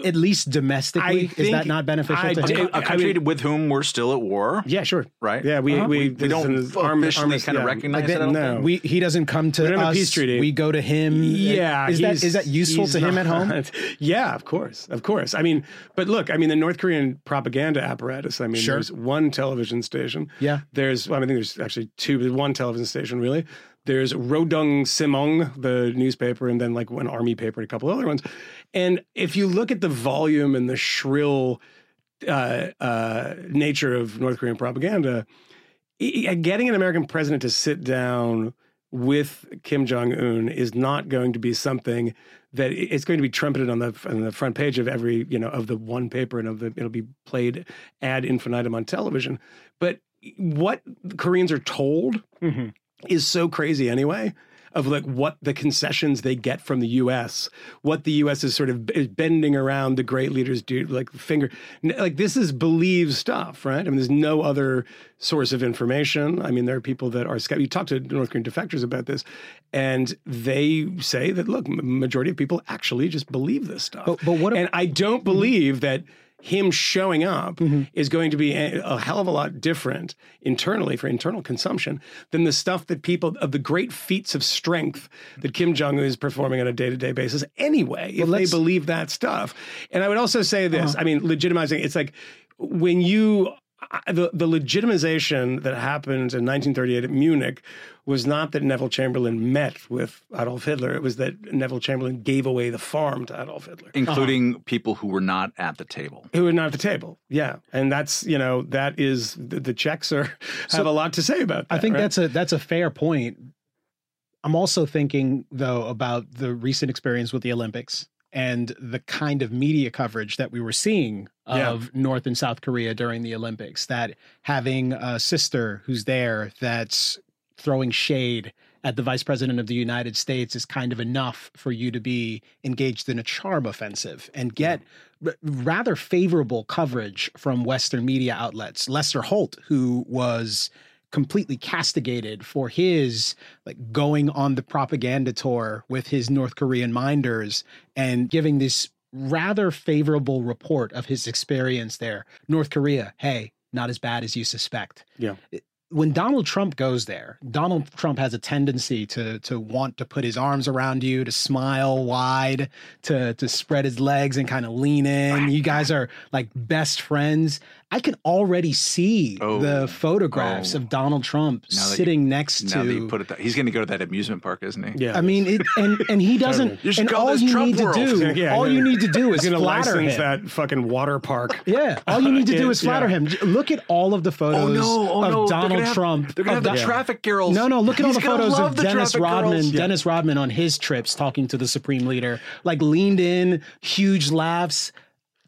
I- at least domestically, is that not beneficial I to do- him? A country with whom we're still at war. Yeah, sure. Right? Yeah, we Uh-huh. we, We- we don't this is an officially armist- kind of yeah. recognize Like it, that, no. we he doesn't come to We don't have a us. peace treaty. We go to him. Yeah, is that he's- is that useful he's to him at home? Yeah, of course, of course. I mean, but look, I mean, the North Korean propaganda apparatus. I mean, Sure. there's one television station. Yeah. There's, well, I think there's actually two. There's one television station really. There's Rodong Sinmun, the newspaper, and then like one army paper and a couple other ones. And if you look at the volume and the shrill uh, uh, nature of North Korean propaganda, i- i- getting an American president to sit down with Kim Jong Un is not going to be something that it's going to be trumpeted on the on the front page of every you know of the one paper and of the it'll be played ad infinitum on television. But what Koreans are told Mhm. is so crazy anyway of like what the concessions they get from the US, what the US is sort of is bending around the great leaders do like finger like this is believe stuff, right? I mean there's no other source of information. I mean there are people that are skeptical. You talk to North Korean defectors about this and they say that look, majority of people actually just believe this stuff. But- but what if- and I don't mm-hmm. believe that him showing up mm-hmm. is going to be a, a hell of a lot different internally for internal consumption than the stuff that people of the great feats of strength that Kim Jong Un is performing on a day to day basis anyway, if they believe that stuff. And I would also say this uh-huh. I mean, legitimizing it's like when you the, the legitimization that happened in 1938 at Munich was not that Neville Chamberlain met with Adolf Hitler. It was that Neville Chamberlain gave away the farm to Adolf Hitler including people who were not at the table. who are not at the table. Yeah, and that's you know that is the, the Czechs are have a lot to say about that. I think right? that's a that's a fair point. I'm also thinking though about the recent experience with the Olympics and the kind of media coverage that we were seeing Yeah. of North and South Korea during the Olympics. That having a sister who's there that's throwing shade at the vice president of the United States is kind of enough for you to be engaged in a charm offensive and get r- rather favorable coverage from Western media outlets. Lester Holt, who was completely castigated for his like going on the propaganda tour with his North Korean minders and giving this rather favorable report of his experience there. North Korea, hey, not as bad as you suspect yeah. when Donald Trump goes there, Donald Trump has a tendency to to want to put his arms around you, to smile wide, to to spread his legs and kind of lean in. You guys are like best friends. I can already see Oh. the photographs Oh. of Donald Trump Now that you- sitting next Now that to. you put it, that, he's going to go to that amusement park, isn't he? Yeah, I mean, it, and and he doesn't. You should and call all you Trump need world. to do, Yeah, all yeah. you need to do is he's going to flatter license him. that fucking water park. Yeah, all you need to do is Yeah. flatter him. Look at all of the oh, photos Oh no! Oh of no! They're Donald have- Trump. They're going to have the the- traffic girls. No, no. Look at all the photos of the Dennis Rodman. girls. Dennis Rodman on his trips talking to the Supreme Leader, like leaned in, huge laughs.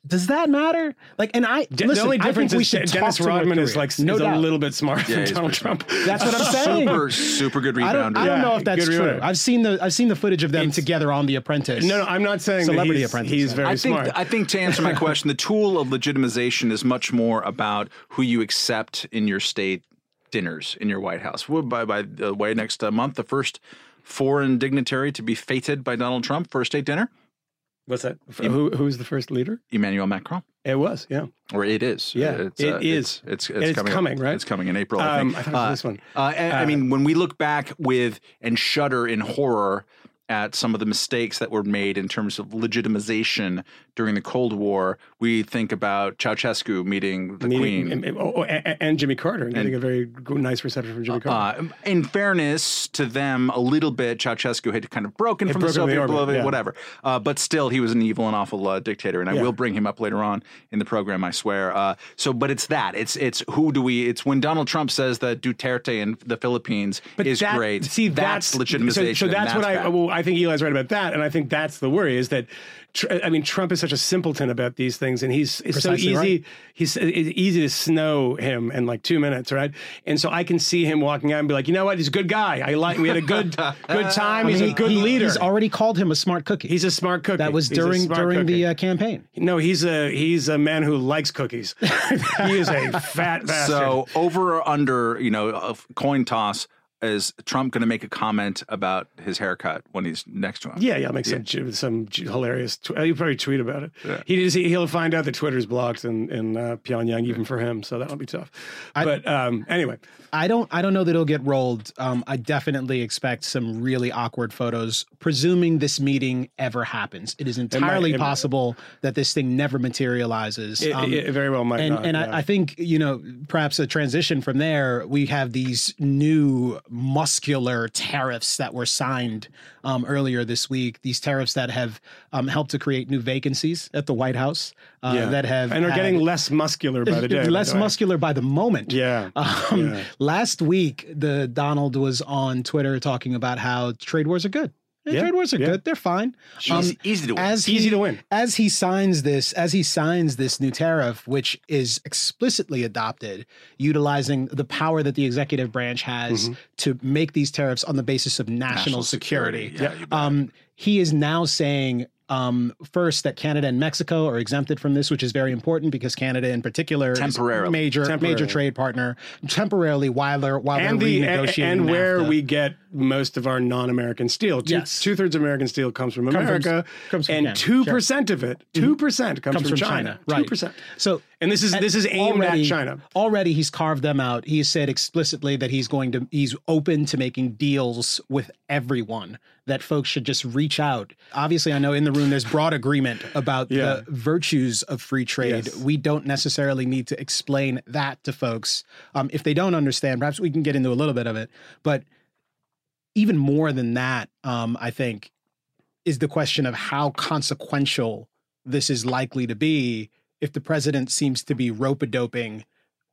Does that matter? Like, and I De- listen, the only I think difference we is should De- talk Dennis Rodman is like no is doubt. a little bit smarter Yeah, than Donald pretty Trump. That's what I'm saying. Super, super good I don't, rebounder. I don't know if that's good true. rebounder. I've seen the I've seen the footage of them It's- together on The Apprentice. No, no, I'm not saying Celebrity he's, Apprentice, he's very I think smart. I think to answer my question, the tool of legitimization is much more about who you accept in your state dinners in your White House. Well, by by the way, next uh, month, the first foreign dignitary to be feted by Donald Trump for a state dinner, What's that? Who who's the first leader? Emmanuel Macron, It was, yeah. or it is. Yeah, it's, it uh, is. It's it's, it's coming, coming, right? It's coming in April. I Um, think. I thought it this one. Uh, and, I Uh, mean, when we look back with and shudder in horror at some of the mistakes that were made in terms of legitimization during the Cold War, we think about Ceausescu meeting the Meeting, Queen. and, oh, and, and Jimmy Carter, and getting a very nice reception from Jimmy Carter. Uh, in fairness to them, a little bit, Ceausescu had kind of broken from the broken the Soviet orbit, yeah. whatever. Uh, but still, he was an evil and awful uh, dictator, and I Yeah. will bring him up later on in the program. I swear. Uh, so, but it's that. It's it's who do we? It's when Donald Trump says that Duterte in the Philippines is that- great. See, that's, that's, legitimization. So, so and that's, what I. Well, I think Eli's right about that, and I think that's the worry is that. I mean, Trump is such a simpleton about these things, and he's it's so easy. right. He's it's easy to snow him in like two minutes, right? And so I can see him walking out and be like, you know what? He's a good guy. I like. We had a good good time. He's a good he- leader. He's already called him a smart cookie. He's a smart cookie. that was He's during during cookie. the uh, campaign. No, he's a he's a man who likes cookies. he is a fat bastard. So over or under, you know, a coin toss. Is Trump going to make a comment about his haircut when he's next to him? Yeah, yeah, make some some some hilarious. Tw- he'll probably tweet about it. He just he'll find out that Twitter's blocked in in uh, Pyongyang even for him, so that'll be tough. but um, anyway, I don't I don't know that it'll get rolled. Um, I definitely expect some really awkward photos, presuming this meeting ever happens. It is entirely it might. possible that this thing never materializes. it, Um, it very well might and not. and yeah. I, I think you know perhaps a transition from there. We have these new muscular tariffs that were signed um, earlier this week. These tariffs that have um, helped to create new vacancies at the White House. Uh, Yeah. That have and are had- getting less muscular by the day. by less the muscular by the moment. Yeah. Um, Yeah. Last week, the Donald was on Twitter talking about how trade wars are good. Yeah, Yeah, Trade wars are yeah. good. They're fine. Easy, easy to win. As Easy to win. As he signs this, as he signs this new tariff, which is explicitly adopted, utilizing the power that the executive branch has Mm-hmm. to make these tariffs on the basis of national, National security. security. Yeah, um, he is now saying um, first that Canada and Mexico are exempted from this, which is very important because Canada, in particular, is a Temporarily. major Temporarily. major trade partner, temporarily while they're while and they're the and, and where NAFTA. we get most of our non-American steel. Two, Yes. two thirds of American steel comes from America, comes from and two Sure. percent of it, two percent comes, comes from, from China. Two right. percent. so And this is And this is aimed already, at China. Already, he's carved them out. He has said explicitly that he's going to, he's open to making deals with everyone. That folks should just reach out. Obviously, I know in the room there's broad agreement about Yeah. the virtues of free trade. Yes. We don't necessarily need to explain that to folks. Um, if they don't understand, perhaps we can get into a little bit of it. But even more than that, um, I think, is the question of how consequential this is likely to be if the president seems to be rope a doping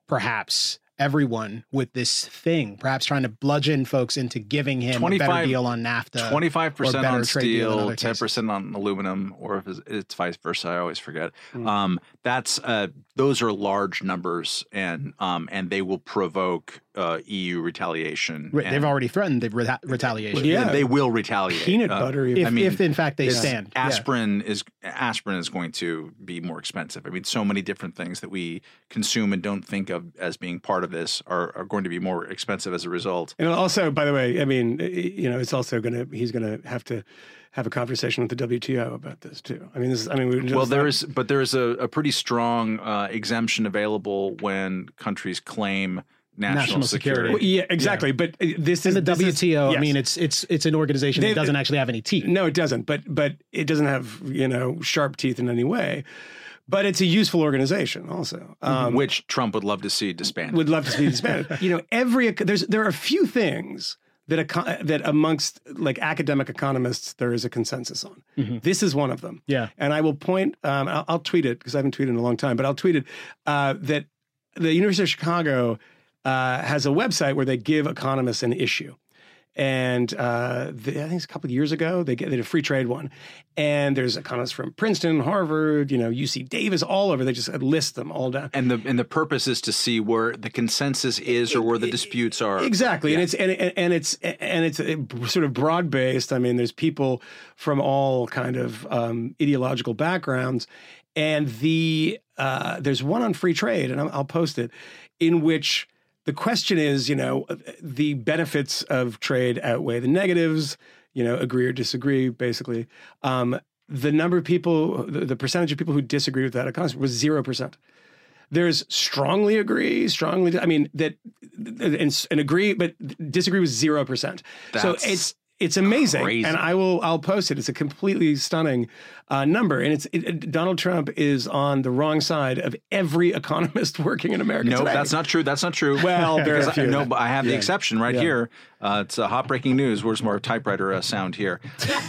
perhaps everyone with this thing, perhaps trying to bludgeon folks into giving him a better deal on NAFTA. Twenty-five percent or on trade deal in steel, ten percent on aluminum, or if it's, it's vice versa. I always forget. Hmm. Um, that's uh, those are large numbers, and um, and they will provoke uh, EU retaliation. Right, They've already threatened the reta- retaliation. Yeah. they will retaliate. Peanut Uh, butter. If. I mean, if in fact they it's- stand. Yeah. Aspirin is aspirin is going to be more expensive. I mean, so many different things that we consume and don't think of as being part of this are, are going to be more expensive as a result. And also, by the way, I mean, you know, it's also going to he's going to have to have a conversation with the WTO about this too. I mean, this is. I mean, we just Well, there is, but there is a, a pretty strong uh, exemption available when countries claim national, National security. security. Well, yeah, exactly. But uh, this is the this is- WTO, I mean, it's it's it's an organization They- that doesn't actually have any teeth. No, it doesn't. But but it doesn't have you know sharp teeth in any way. But it's a useful organization also. Um, which Trump would love to see disbanded. would love to see disbanded. you know, every there's there are a few things that eco- that amongst like academic economists there is a consensus on. This is one of them. Yeah. and I will point. Um, I'll, I'll tweet it because I haven't tweeted in a long time, but I'll tweet it uh, that the University of Chicago uh, has a website where they give economists an issue. And uh, the, I think it's a couple of years ago, they, get, they did a free trade one. And there's economists from Princeton, Harvard, you know, UC Davis, all over. They just list them all down. and the and the purpose is to see where the consensus is or where the disputes are. Exactly, and it's and, and and it's and it's uh, sort of broad based. I mean, there's people from all kind of um, ideological backgrounds, and the uh, there's one on free trade, and I'll, I'll post it, in which the question is, you know, the benefits of trade outweigh the negatives. You know, agree or disagree, basically. Um, the number of people, the, the percentage of people who disagree with that economy was zero percent there's strongly agree, strongly. I mean that and, and agree, but disagree was zero percent. So it's it's amazing, crazy. and I will I'll post it. It's a completely stunning uh, number, and it's it, it- Donald Trump is on the wrong side of every economist working in America. No, today. that's not true. That's not true. Well, there are a few. no, but I have the exception right Yeah. here. Uh, it's a hot breaking news. Where's more typewriter uh, sound here?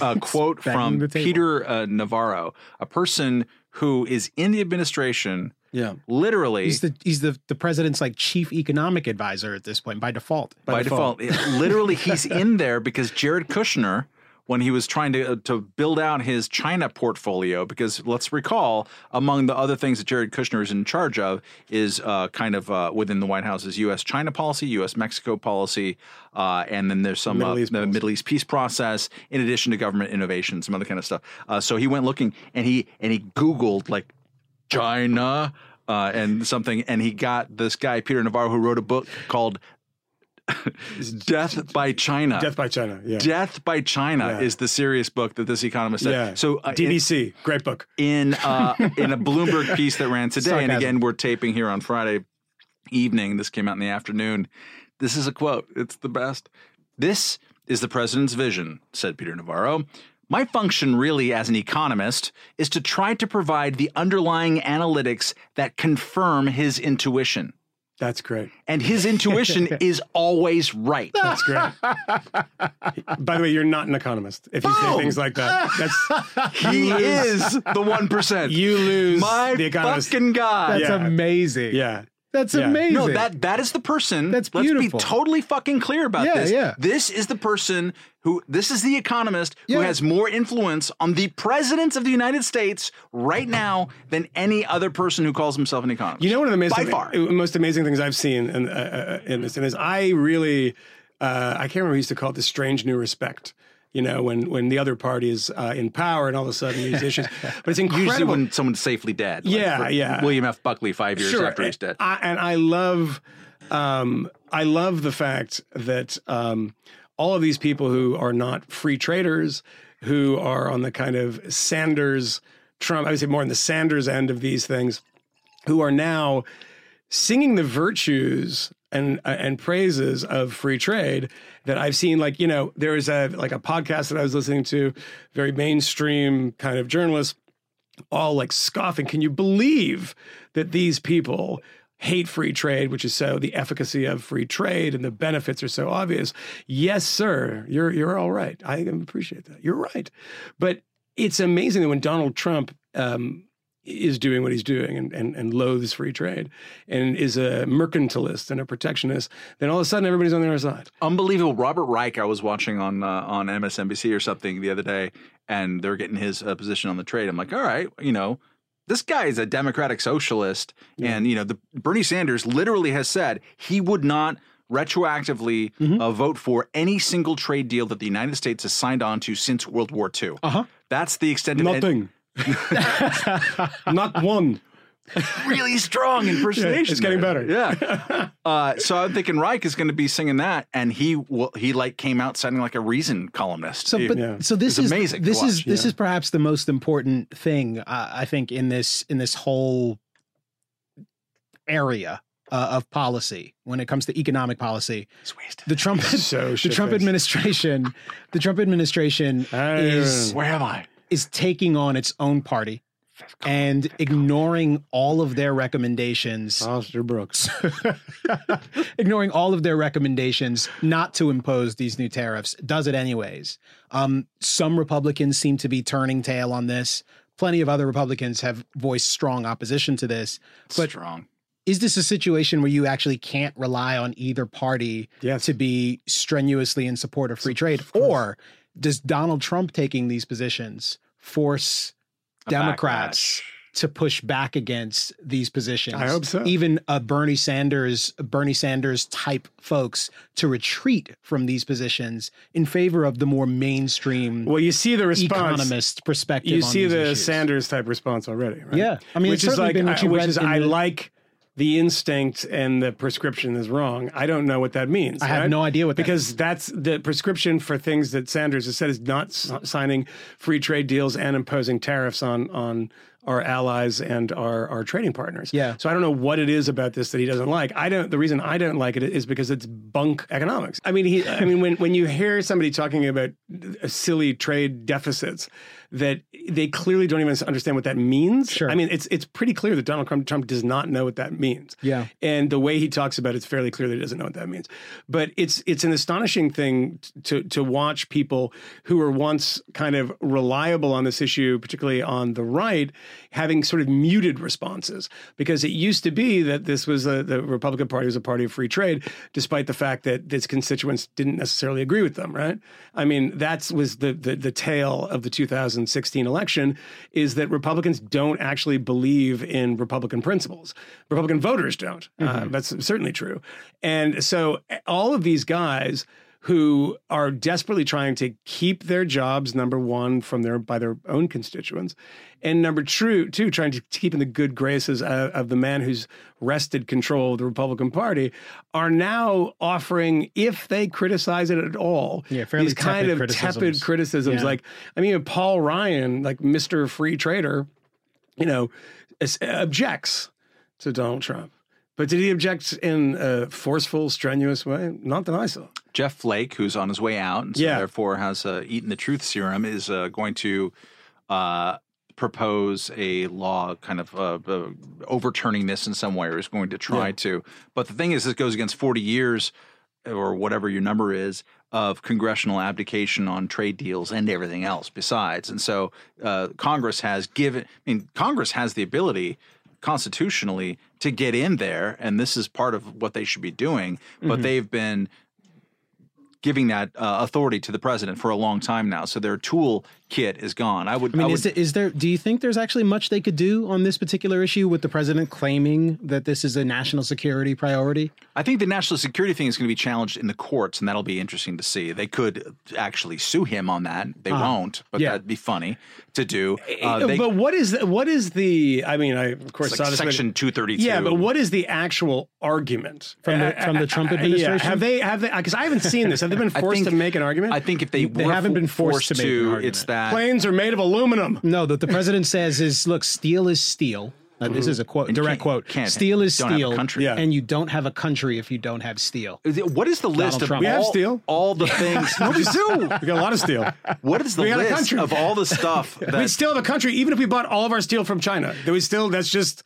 A quote from. Peter uh, Navarro, a person who is in the administration. Yeah. literally He's the he's the the president's like chief economic advisor at this point by default. by, default. It- literally, he's in there because Jared Kushner, when he was trying to uh, to build out his China portfolio, because let's recall, among the other things that Jared Kushner is in charge of is uh, kind of uh, within the White House's U.S. China policy, U.S. Mexico policy, uh, and then there's some Middle uh, East the. Middle East peace process, in addition to government innovation, some other kind of stuff. Uh, so he went looking and he and he Googled like China. Uh, and something, and he got this guy Peter Navarro who wrote a book called Death by China. Death by China. Yeah. Death by China Yeah. is the serious book that this economist said. yeah. So uh, in, great book. in uh, in a Bloomberg piece that ran today, and again we're taping here on Friday evening. This came out in the afternoon. This is a quote. It's the best. This is the president's vision," said Peter Navarro. My function, really, as an economist, is to try to provide the underlying analytics that confirm his intuition. That's great. and his intuition is always right. That's great. By the way, you're not an economist if you say things like that. That's He is the one percent. you lose My the economist. fucking guy. That's Yeah. amazing. yeah. That's Yeah. amazing. No, that that is the person. That's beautiful. Let's be totally fucking clear about Yeah, this. yeah. This is the person who. This is the economist who has more influence on the president of the United States right now than any other person who calls himself an economist. You know, one of the most, by far. most amazing things I've seen in, uh, uh, in this, and is I really, uh, I can't remember who used to call it the strange new respect. You know, when when the other party is uh, in power and all of a sudden these issues, but it's incredible. Usually when someone's safely dead. like Yeah, yeah. William F. Buckley five years after he's dead. I, and I love, um, I love the fact that um, all of these people who are not free traders, who are on the kind of Sanders, Trump, I would say more on the Sanders end of these things, who are now singing the virtues and uh, and praises of free trade that I've seen like you know there is a like a podcast that I was listening to very mainstream kind of journalists all like scoffing can you believe that these people hate free trade which is so the efficacy of free trade and the benefits are so obvious? Yes sir you're you're all right. I appreciate that. You're right. But it's amazing that when Donald Trump um, is doing what he's doing and, and, and loathes free trade and is a mercantilist and a protectionist, then all of a sudden everybody's on the other side. Unbelievable. Robert Reich, I was watching on uh, on MSNBC or something the other day, and they're getting his uh, position on the trade. I'm like, all right, you know, this guy is a democratic socialist, and you know, the Bernie Sanders literally has said he would not retroactively uh, vote for any single trade deal that the United States has signed on to since World War II. Uh-huh. That's the extent of it. Nothing. Not one. Really strong impersonation. it's getting there. better. Yeah. uh, so I'm thinking Reich is going to be singing that, and he will, he like came out sounding like a Reason columnist. So, but Yeah. so this is amazing This is watch. this is perhaps the most important thing uh, I think in this in this whole area uh, of policy when it comes to economic policy. He's wasted. The Trump So the Trump shit-faced. administration the Trump administration I- is Where am I? Is taking on its own party and ignoring all of their recommendations Foster Brooks. ignoring all of their recommendations not to impose these new tariffs, does it anyways. Um, some Republicans seem to be turning tail on this. Plenty of other Republicans have voiced strong opposition to this. But Strong. is this a situation where you actually can't rely on either party Yes. to be strenuously in support of free trade? Or does Donald Trump taking these positions force A Democrats to push back against these positions. I hope so. Even uh, Bernie Sanders, Bernie Sanders type folks to retreat from these positions in favor of the more mainstream Well, you see the response. economist perspective. You on see these the issues. Sanders type response already, right? Yeah. I mean, which it's is like, been what I- which read is I the- like the instinct and the prescription is wrong. I don't know what that means. I have no idea what that because that's the prescription for things that Sanders has said is not s- signing free trade deals and imposing tariffs on on our allies and our our trading partners. Yeah. So I don't know what it is about this that he doesn't like. I don't. The reason I don't like it is because it's bunk economics. I mean, he. I mean, when when you hear somebody talking about uh, silly trade deficits, that they clearly don't even understand what that means. Sure. I mean, it's it's pretty clear that Donald Trump, Trump does not know what that means. Yeah. And the way he talks about it, it's fairly clear that he doesn't know what that means. But it's it's an astonishing thing to to watch people who were once kind of reliable on this issue, particularly on the right, having sort of muted responses because it used to be that this was a, the Republican Party was a party of free trade, despite the fact that its constituents didn't necessarily agree with them. Right? I mean, that was the the, the tale of the 2016 election is that Republicans don't actually believe in Republican principles. Republican voters don't. Uh, that's certainly true. And so all of these guys who are desperately trying to keep their jobs number one from their by their own constituents and number two, two trying to keep in the good graces of, of the man who's wrested control of the republican party are now offering if they criticize it at all Yeah, these kind tepid of tepid criticisms. criticisms Yeah. like i mean paul ryan like mr free trader you know objects to donald trump but did he object in a forceful, strenuous way? Not that I saw. Jeff Flake, who's on his way out, and so Yeah. therefore has uh, eaten the truth serum, is uh, going to uh, propose a law kind of uh, uh, overturning this in some way or is going to try Yeah. to. But the thing is, this goes against 40 years or whatever your number is of congressional abdication on trade deals and everything else besides. And so uh, Congress has given, I mean, Congress has the ability constitutionally to get in there, and this is part of what they should be doing, but they've been giving that uh, authority to the president for a long time now. So their tool kit is gone. I would. I mean, would, is, it, is there? Do you think there's actually much they could do on this particular issue with the president claiming that this is a national security priority? I think the national security thing is going to be challenged in the courts, and that'll be interesting to see. They could actually sue him on that. They won't, but Yeah. that'd be funny to do. Uh, they, but what is the, what is the? I mean, I of course like Section two thirty two. Yeah, but what is the actual argument From the- from the Trump Uh, administration? Yeah, have they have they? Because I haven't seen this. Have they been forced think- to make an argument? I think if they, They haven't been forced to make an argument. it's that planes are made of aluminum. No, that the president says is look, steel is steel. Now, this is a quote, And direct can't- quote. can't- steel is don't have a steel, country. Yeah. and you don't have a country if you don't have steel. Is it- What is the list of Trump. We have all, steel. all the things? no, we do. We got a lot of steel. What is the We list country. of all the stuff we that? still have a country, even if we bought all of our steel from China. Do we still? That's just,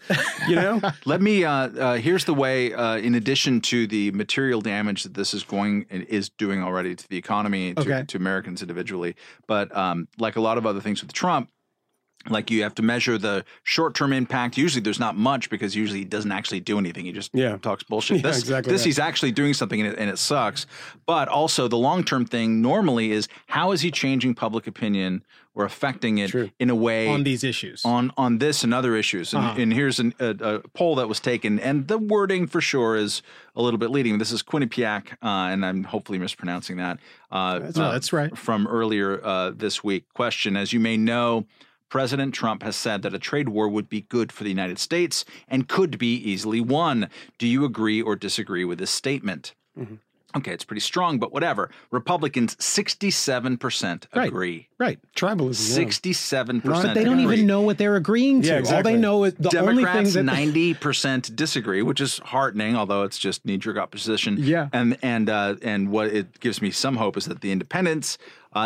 you know. Let me. Uh, uh, here's the way. Uh, in addition to the material damage that this is going and is doing already to the economy, to, Okay. to Americans individually, but um, like a lot of other things with Trump, like you have to measure the short-term impact. Usually, there's not much because usually he doesn't actually do anything. He just Yeah. talks bullshit. Yeah, this, exactly this right. he's actually doing something and it, and it sucks. But also, the long-term thing normally is how is he changing public opinion or affecting it True. in a way on these issues. on on this and other issues. And, Uh-huh. and here's an, a, a poll that was taken, and the wording for sure is a little bit leading. This is Quinnipiac, uh, and I'm hopefully mispronouncing that. Uh, No, uh, that's right. From earlier uh, this week. Question: As you may know. President Trump has said that a trade war would be good for the United States and could be easily won. Do you agree or disagree with this statement? Mm-hmm. Okay, it's pretty strong, but whatever. Republicans, 67% Right. agree. right. Tribalism. 67%. But they don't agree. even know what they're agreeing to. Yeah, All they know is the Democrats only thing that ninety percent disagree, which is heartening, although it's just knee jerk opposition. Yeah. and and uh, and what it gives me some hope is that the independents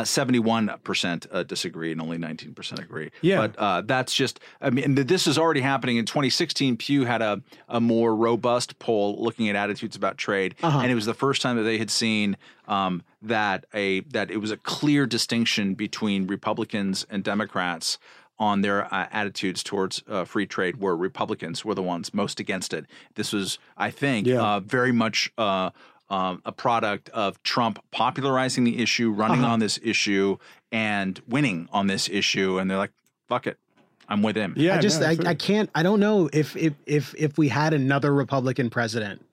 seventy one percent disagree and only nineteen percent agree. Yeah. but uh, that's just I mean this is already happening in 2016. Pew had a a more robust poll looking at attitudes about trade, Uh-huh. and it was the first time that they had seen. Um, that a that it was a clear distinction between Republicans and Democrats on their uh, attitudes towards uh, free trade, where Republicans were the ones most against it. This was, I think, Yeah. uh, very much uh, um, a product of Trump popularizing the issue, running Uh-huh. on this issue, and winning on this issue. And they're like, "Fuck it, I'm with him." Yeah, I just no, I, I can't I don't know if if if if we had another Republican president,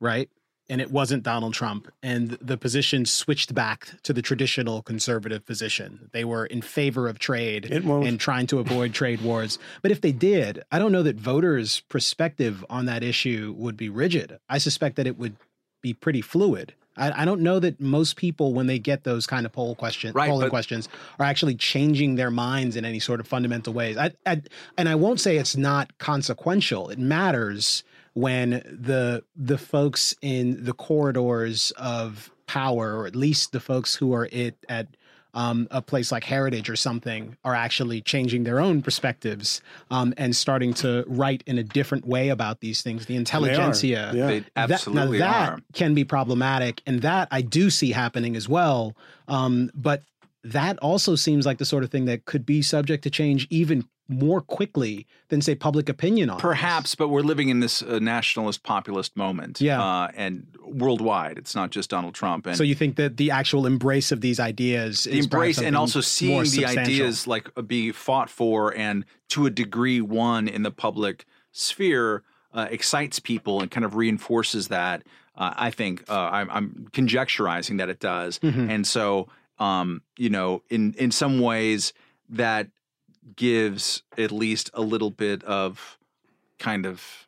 right? And it wasn't Donald Trump, and the position switched back to the traditional conservative position. They were in favor of trade It and trying to avoid trade wars. But if they did, I don't know that voters' perspective on that issue would be rigid. I suspect that it would be pretty fluid. I, I don't know that most people, when they get those kind of poll question, Right, polling but- questions, are actually changing their minds in any sort of fundamental ways. I, I, and I won't say it's not consequential. It matters when the the folks in the corridors of power, or at least the folks who are it at um, a place like Heritage or something, are actually changing their own perspectives um, and starting to write in a different way about these things. The intelligentsia, Yeah. They that- now that are. can be problematic, and that I do see happening as well. Um, but that also seems like the sort of thing that could be subject to change even more quickly than say public opinion on. this. Perhaps, but we're living in this uh, nationalist populist moment. Yeah. uh, and worldwide, it's not just Donald Trump. And So you think that the actual embrace of these ideas, the is embrace and also seeing the ideas like uh, be fought for and to a degree won in the public sphere uh, excites people and kind of reinforces that. Uh, I think uh, I'm, I'm conjecturizing that it does, Mhm. and so um, you know, in in some ways that gives at least a little bit of kind of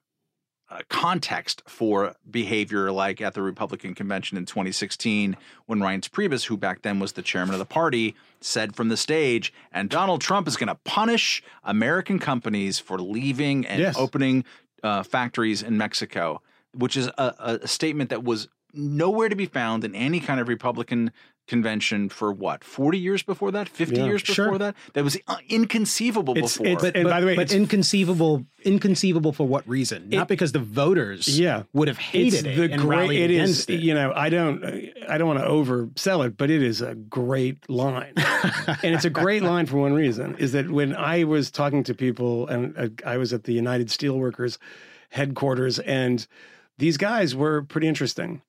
uh, context for behavior like at the Republican convention in 2016 when Reince Priebus, who back then was the chairman of the party, said from the stage, and Donald Trump is going to punish American companies for leaving and Yes. opening uh, factories in Mexico, which is a- a statement that was nowhere to be found in any kind of Republican convention for what 40 years before that 50 Yeah, years before sure. that that was uh, inconceivable It's- before it's- and by the way, but it's- inconceivable, inconceivable for what reason? Not because the voters, Yeah. would have hated it and rallied it is against it. you know i don't i don't want to oversell it but it is a great line and it's a great line for one reason is that when i was talking to people and uh, i was at the united steelworkers headquarters and these guys were pretty interesting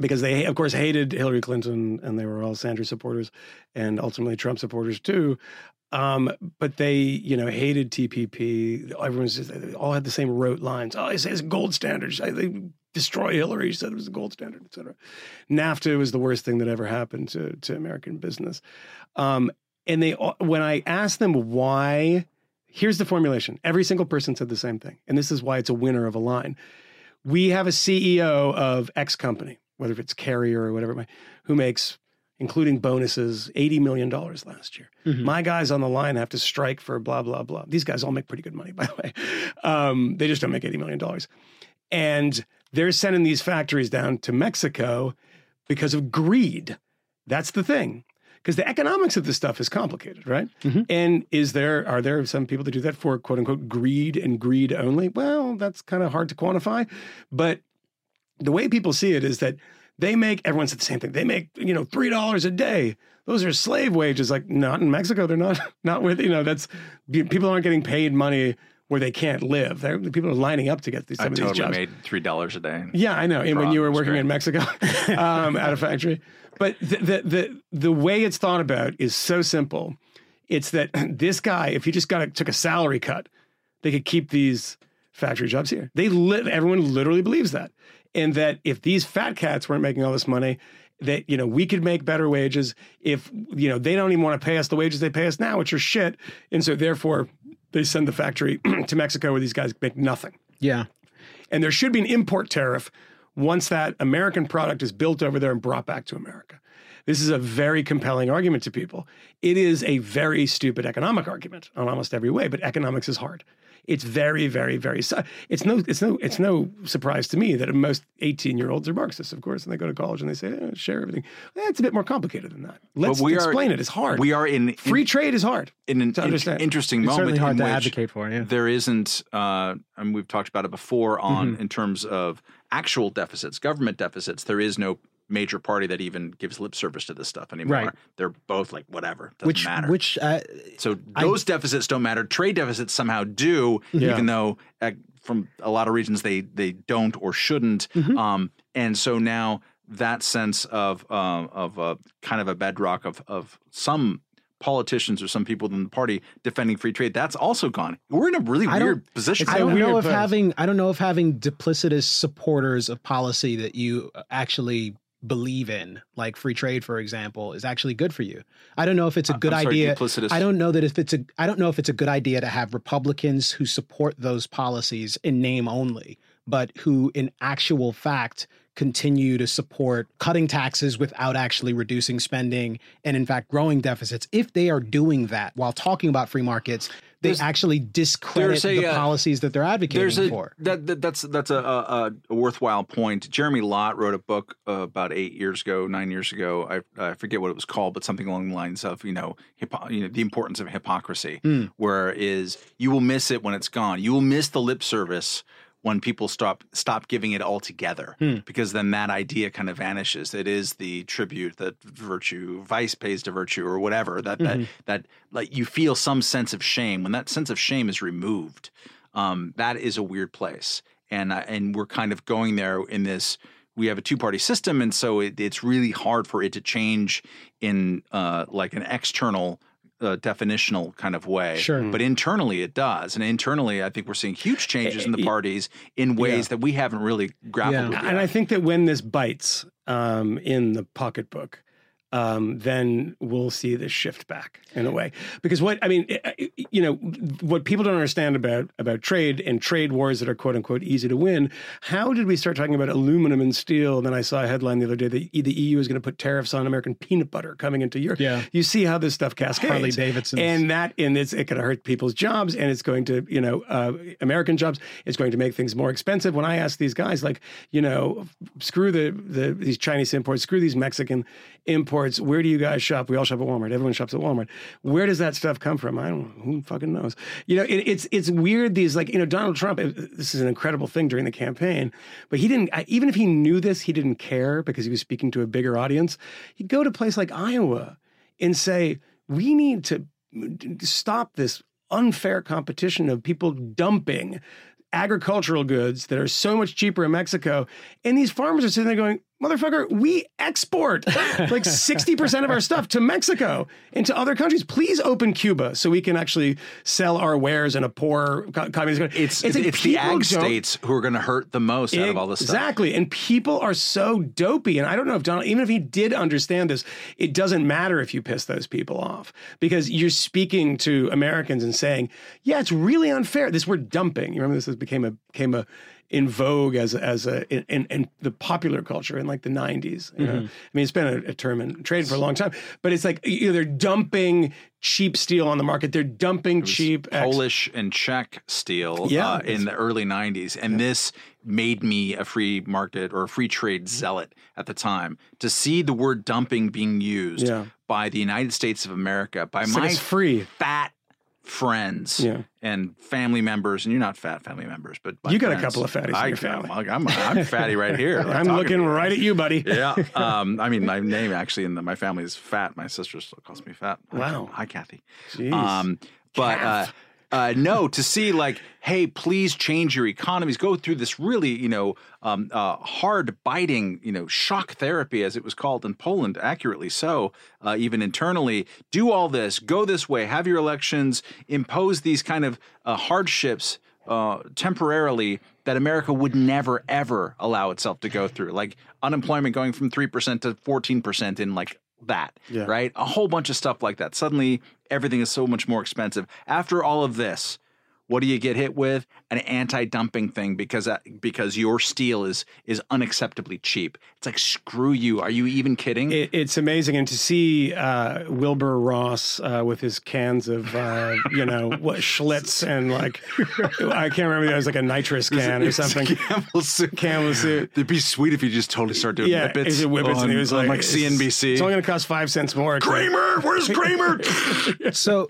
because they of course hated hillary clinton and they were all sanders supporters and ultimately trump supporters too um, but they, you know, hated TPP. Everyone's just, they all had the same rote lines. Oh, it says gold standard. They destroy Hillary. She said it was a gold standard, et cetera. NAFTA was the worst thing that ever happened to, to American business. Um, and they, when I asked them why, here's the formulation. Every single person said the same thing. And this is why it's a winner of a line. We have a CEO of X company, whether it's Carrier or whatever, it might- who makes including bonuses, $80 million last year. My guys on the line have to strike for blah, blah, blah. These guys all make pretty good money, by the way. Um, they just don't make $80 million. And they're sending these factories down to Mexico because of greed. That's the thing. Because the economics of this stuff is complicated, right? And is there are there some people that do that for quote unquote greed and greed only? Well, that's kind of hard to quantify. But the way people see it is that they make everyone said the same thing. They make you know three dollars a day. Those are slave wages. Like not in Mexico. They're not not with you know that's people aren't getting paid money where they can't live. They're, people are lining up to get these, i of these totally jobs. made three dollars a day Yeah, I know. And when you were working in Mexico um, at a factory, but the, the the the way it's thought about is so simple. It's that this guy, if he just got a, took a salary cut, they could keep these factory jobs here. They live. Everyone literally believes that, and that if these fat cats weren't making all this money. That you know we could make better wages if you know they don't even want to pay us the wages they pay us now, which are shit, and so therefore they send the factory to Mexico where these guys make nothing yeah. and there should be an import tariff once that American product is built over there and brought back to America. This is a very compelling argument to people. It is a very stupid economic argument on almost every way, but economics is hard. It's very, very, very. It's no, it's no, it's no surprise to me that most eighteen-year-olds are Marxists, of course, and they go to college and they say eh, share everything. Eh, it's a bit more complicated than that. Let's we are- explain it. It's hard. we are in, in Free trade is hard. in an to in- understand. interesting It's moment hard in to which advocate for. Yeah. there isn't uh and we've talked about it before on Mm-hmm. in terms of actual deficits government deficits there is no major party that even gives lip service to this stuff anymore. Right. they're both like whatever. Doesn't Which, matter. which, uh, so those deficits don't matter. Trade deficits somehow do even though uh, from a lot of reasons they they don't or shouldn't. Um and so now that sense of uh, of uh, kind of a bedrock of of some politicians or some people in the party defending free trade that's also gone. We're in a really I weird position. It's I a don't know if place. having I don't know if having duplicitous supporters of policy that you actually believe in, like free trade, for example, is actually good for you. I don't know if it's a good sorry, idea. duplicitous- I don't know that if it's a I don't know if it's a good idea to have Republicans who support those policies in name only, but who in actual fact continue to support cutting taxes without actually reducing spending and in fact growing deficits. If they are doing that while talking about free markets, they There's- actually discredit a, the uh, policies that they're advocating a for. that, that that's that's a, a, a worthwhile point. Jeremy Lott wrote a book uh, about eight years ago, nine years ago. I, I forget what it was called, but something along the lines of you know, hypo, you know the importance of hypocrisy, where is you will miss it when it's gone. You will miss the lip service when people stop stop giving it altogether because then that idea kind of vanishes. It is the tribute that virtue vice pays to virtue or whatever that that that like you feel some sense of shame. When that sense of shame is removed um, that is a weird place. And uh, and we're kind of going there in this we have a two party system and so it, it's really hard for it to change in uh, like an external uh, definitional kind of way. Sure. But internally it does. And internally, I think we're seeing huge changes in the parties in ways that we haven't really grappled Yeah. with. And I think that when this bites um, in the pocketbook, um, then we'll see this shift back in a way. Because what I mean, eh, eh, you know, what people don't understand about about trade and trade wars that are quote unquote easy to win. How did we start talking about aluminum and steel? And then I saw a headline the other day that the EU is going to put tariffs on American peanut butter coming into Europe. Yeah. you see how this stuff cascades. Harley Davidson, and that and it's it to hurt people's jobs, and it's going to you know uh, American jobs. It's going to make things more expensive. When I ask these guys, like you know, screw the the these Chinese imports, screw these Mexican imports. Imports. Where do you guys shop? We all shop at Walmart. Everyone shops at Walmart. Where does that stuff come from? I don't. Who fucking knows? You know, it, it's it's weird. These like you know Donald Trump. it- This is an incredible thing during the campaign, but he didn't. Even if he knew this, he didn't care because he was speaking to a bigger audience. He'd go to a place like Iowa and say, "We need to stop this unfair competition of people dumping." agricultural goods that are so much cheaper in Mexico. And these farmers are sitting there going, motherfucker, we export like 60% of our stuff to Mexico and to other countries. Please open Cuba so we can actually sell our wares in a poor co- communist country. It's like it's, the ag states who are going to hurt the most out of all this stuff. Exactly. And people are so dopey. And I don't know if Donald, even if he did understand this, it doesn't matter if you piss those people off because you're speaking to Americans and saying, yeah, it's really unfair. This word dumping. You remember this became a, became a, in vogue as as a in, in, in the popular culture in like the 90s you? Mm-hmm. i mean it's been a, a term in trade for a long time but it's like you know they're dumping cheap steel on the market they're dumping cheap ex- Polish and Czech steel Yeah, uh, in the early 90s. And this made me a free market or a free trade zealot at the time. To see the word dumping being used Yeah. by the United States of America, by It's my it's free fat friends Yeah. and family members, and you're not fat family members, but You got a couple of fatties in I, your family. I'm, I'm, I'm fatty right here. like i'm looking right at you buddy Yeah. Um, I mean, my name actually in the, my family is fat. My sister still calls me fat. Wow. Hi, Kathy. Jeez. Um, but uh, uh, no, to see like, hey, please change your economies. Go through this really, you know, um, uh, hard biting, you know, shock therapy, as it was called in Poland, accurately so, uh, even internally. Do all this, go this way, have your elections, impose these kind of uh, hardships uh, temporarily that America would never ever allow itself to go through, like unemployment going from three percent to fourteen percent in like that, Yeah. right? A whole bunch of stuff like that. Suddenly, everything is so much more expensive. After all of this, what do you get hit with? An anti-dumping thing because that, because your steel is is unacceptably cheap. It's like screw you. Are you even kidding? It, it's amazing, and to see uh, Wilbur Ross uh, with his cans of uh, you know what Schlitz and like I can't remember. It was like a nitrous can or something. Campbell soup. Campbell soup. It'd be sweet if you just totally start doing Yeah, whippets. is it whippets? on, and he was on, like, like it's- CNBC. It's only going to cost five cents more. to- Cramer, where's Cramer? So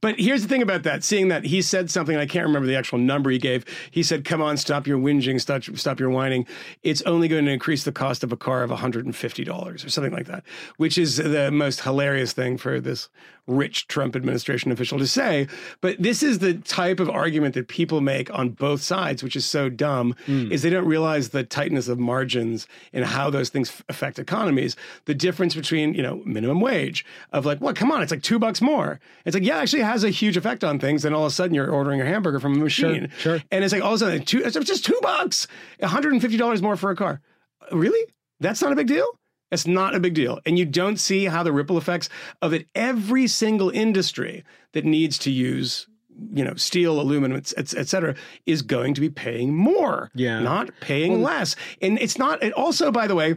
But here's the thing about that: seeing that he said something, I can't remember the actual number he gave. He said, "Come on, stop your whinging, stop, stop your whining. It's only going to increase the cost of a car of 150 dollars or something like that," which is the most hilarious thing for this rich Trump administration official to say. But this is the type of argument that people make on both sides, which is so dumb, hmm. is they don't realize the tightness of margins and how those things affect economies. The difference between, you know, minimum wage of like, what, come on, it's like two bucks more. It's like, yeah, actually it has a huge effect on things. And all of a sudden you're ordering a hamburger from a machine. sure. And it's like all of a sudden, two, it's just two bucks, $150 more for a car. Really? That's not a big deal? It's not a big deal. And you don't see how the ripple effects of it, every single industry that needs to use you know, steel, aluminum, et, et, et cetera, is going to be paying more, Yeah. not paying less. And it's not, and also, by the way,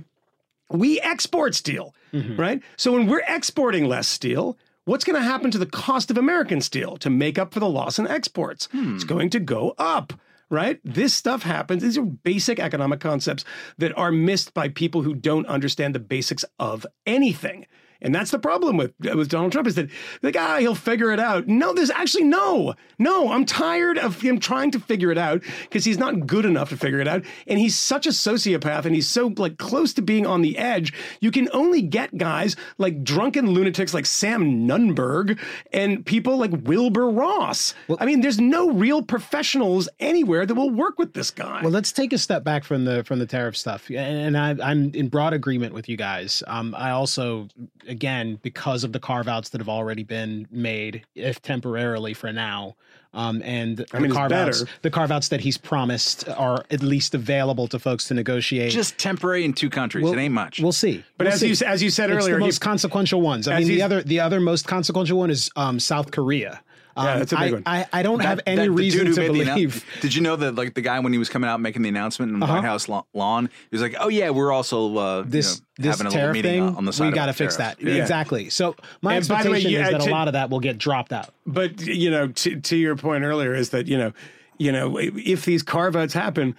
we export steel, mm-hmm. right? So when we're exporting less steel, what's going to happen to the cost of American steel to make up for the loss in exports? Hmm. It's going to go up. Right? This stuff happens. These are basic economic concepts that are missed by people who don't understand the basics of anything. And that's the problem with with Donald Trump is that the guy he'll figure it out. No, there's actually no, no. I'm tired of him trying to figure it out because he's not good enough to figure it out, and he's such a sociopath, and he's so like close to being on the edge. You can only get guys like drunken lunatics like Sam Nunberg and people like Wilbur Ross. I mean, there's no real professionals anywhere that will work with this guy. Well, let's take a step back from the from the tariff stuff, and I, I'm in broad agreement with you guys. Um, I also, again, because of the carve outs that have already been made, if temporarily for now, um, and mean, the it's carve outs, the carve outs that he's promised are at least available to folks to negotiate. Just temporary in two countries. We'll- it ain't much. We'll see. But We'll as see. you as you said it's earlier, the he- most consequential ones. I mean, the other the other most consequential one is um, South Korea. Um, Yeah, that's a big I, one. I, I don't have any that- reason to made the believe. did you know that like the guy when he was coming out making the announcement in the Uh-huh. White House lawn, he was like, "Oh yeah, we're also uh, you this know, this having a tariff meeting thing, on- on the side we got to fix tariffs." that. Exactly. So my And by the way, expectation is uh, that to- a lot of that will get dropped out. But you know, to, to your point earlier is that you know, you know, if these carve outs happen,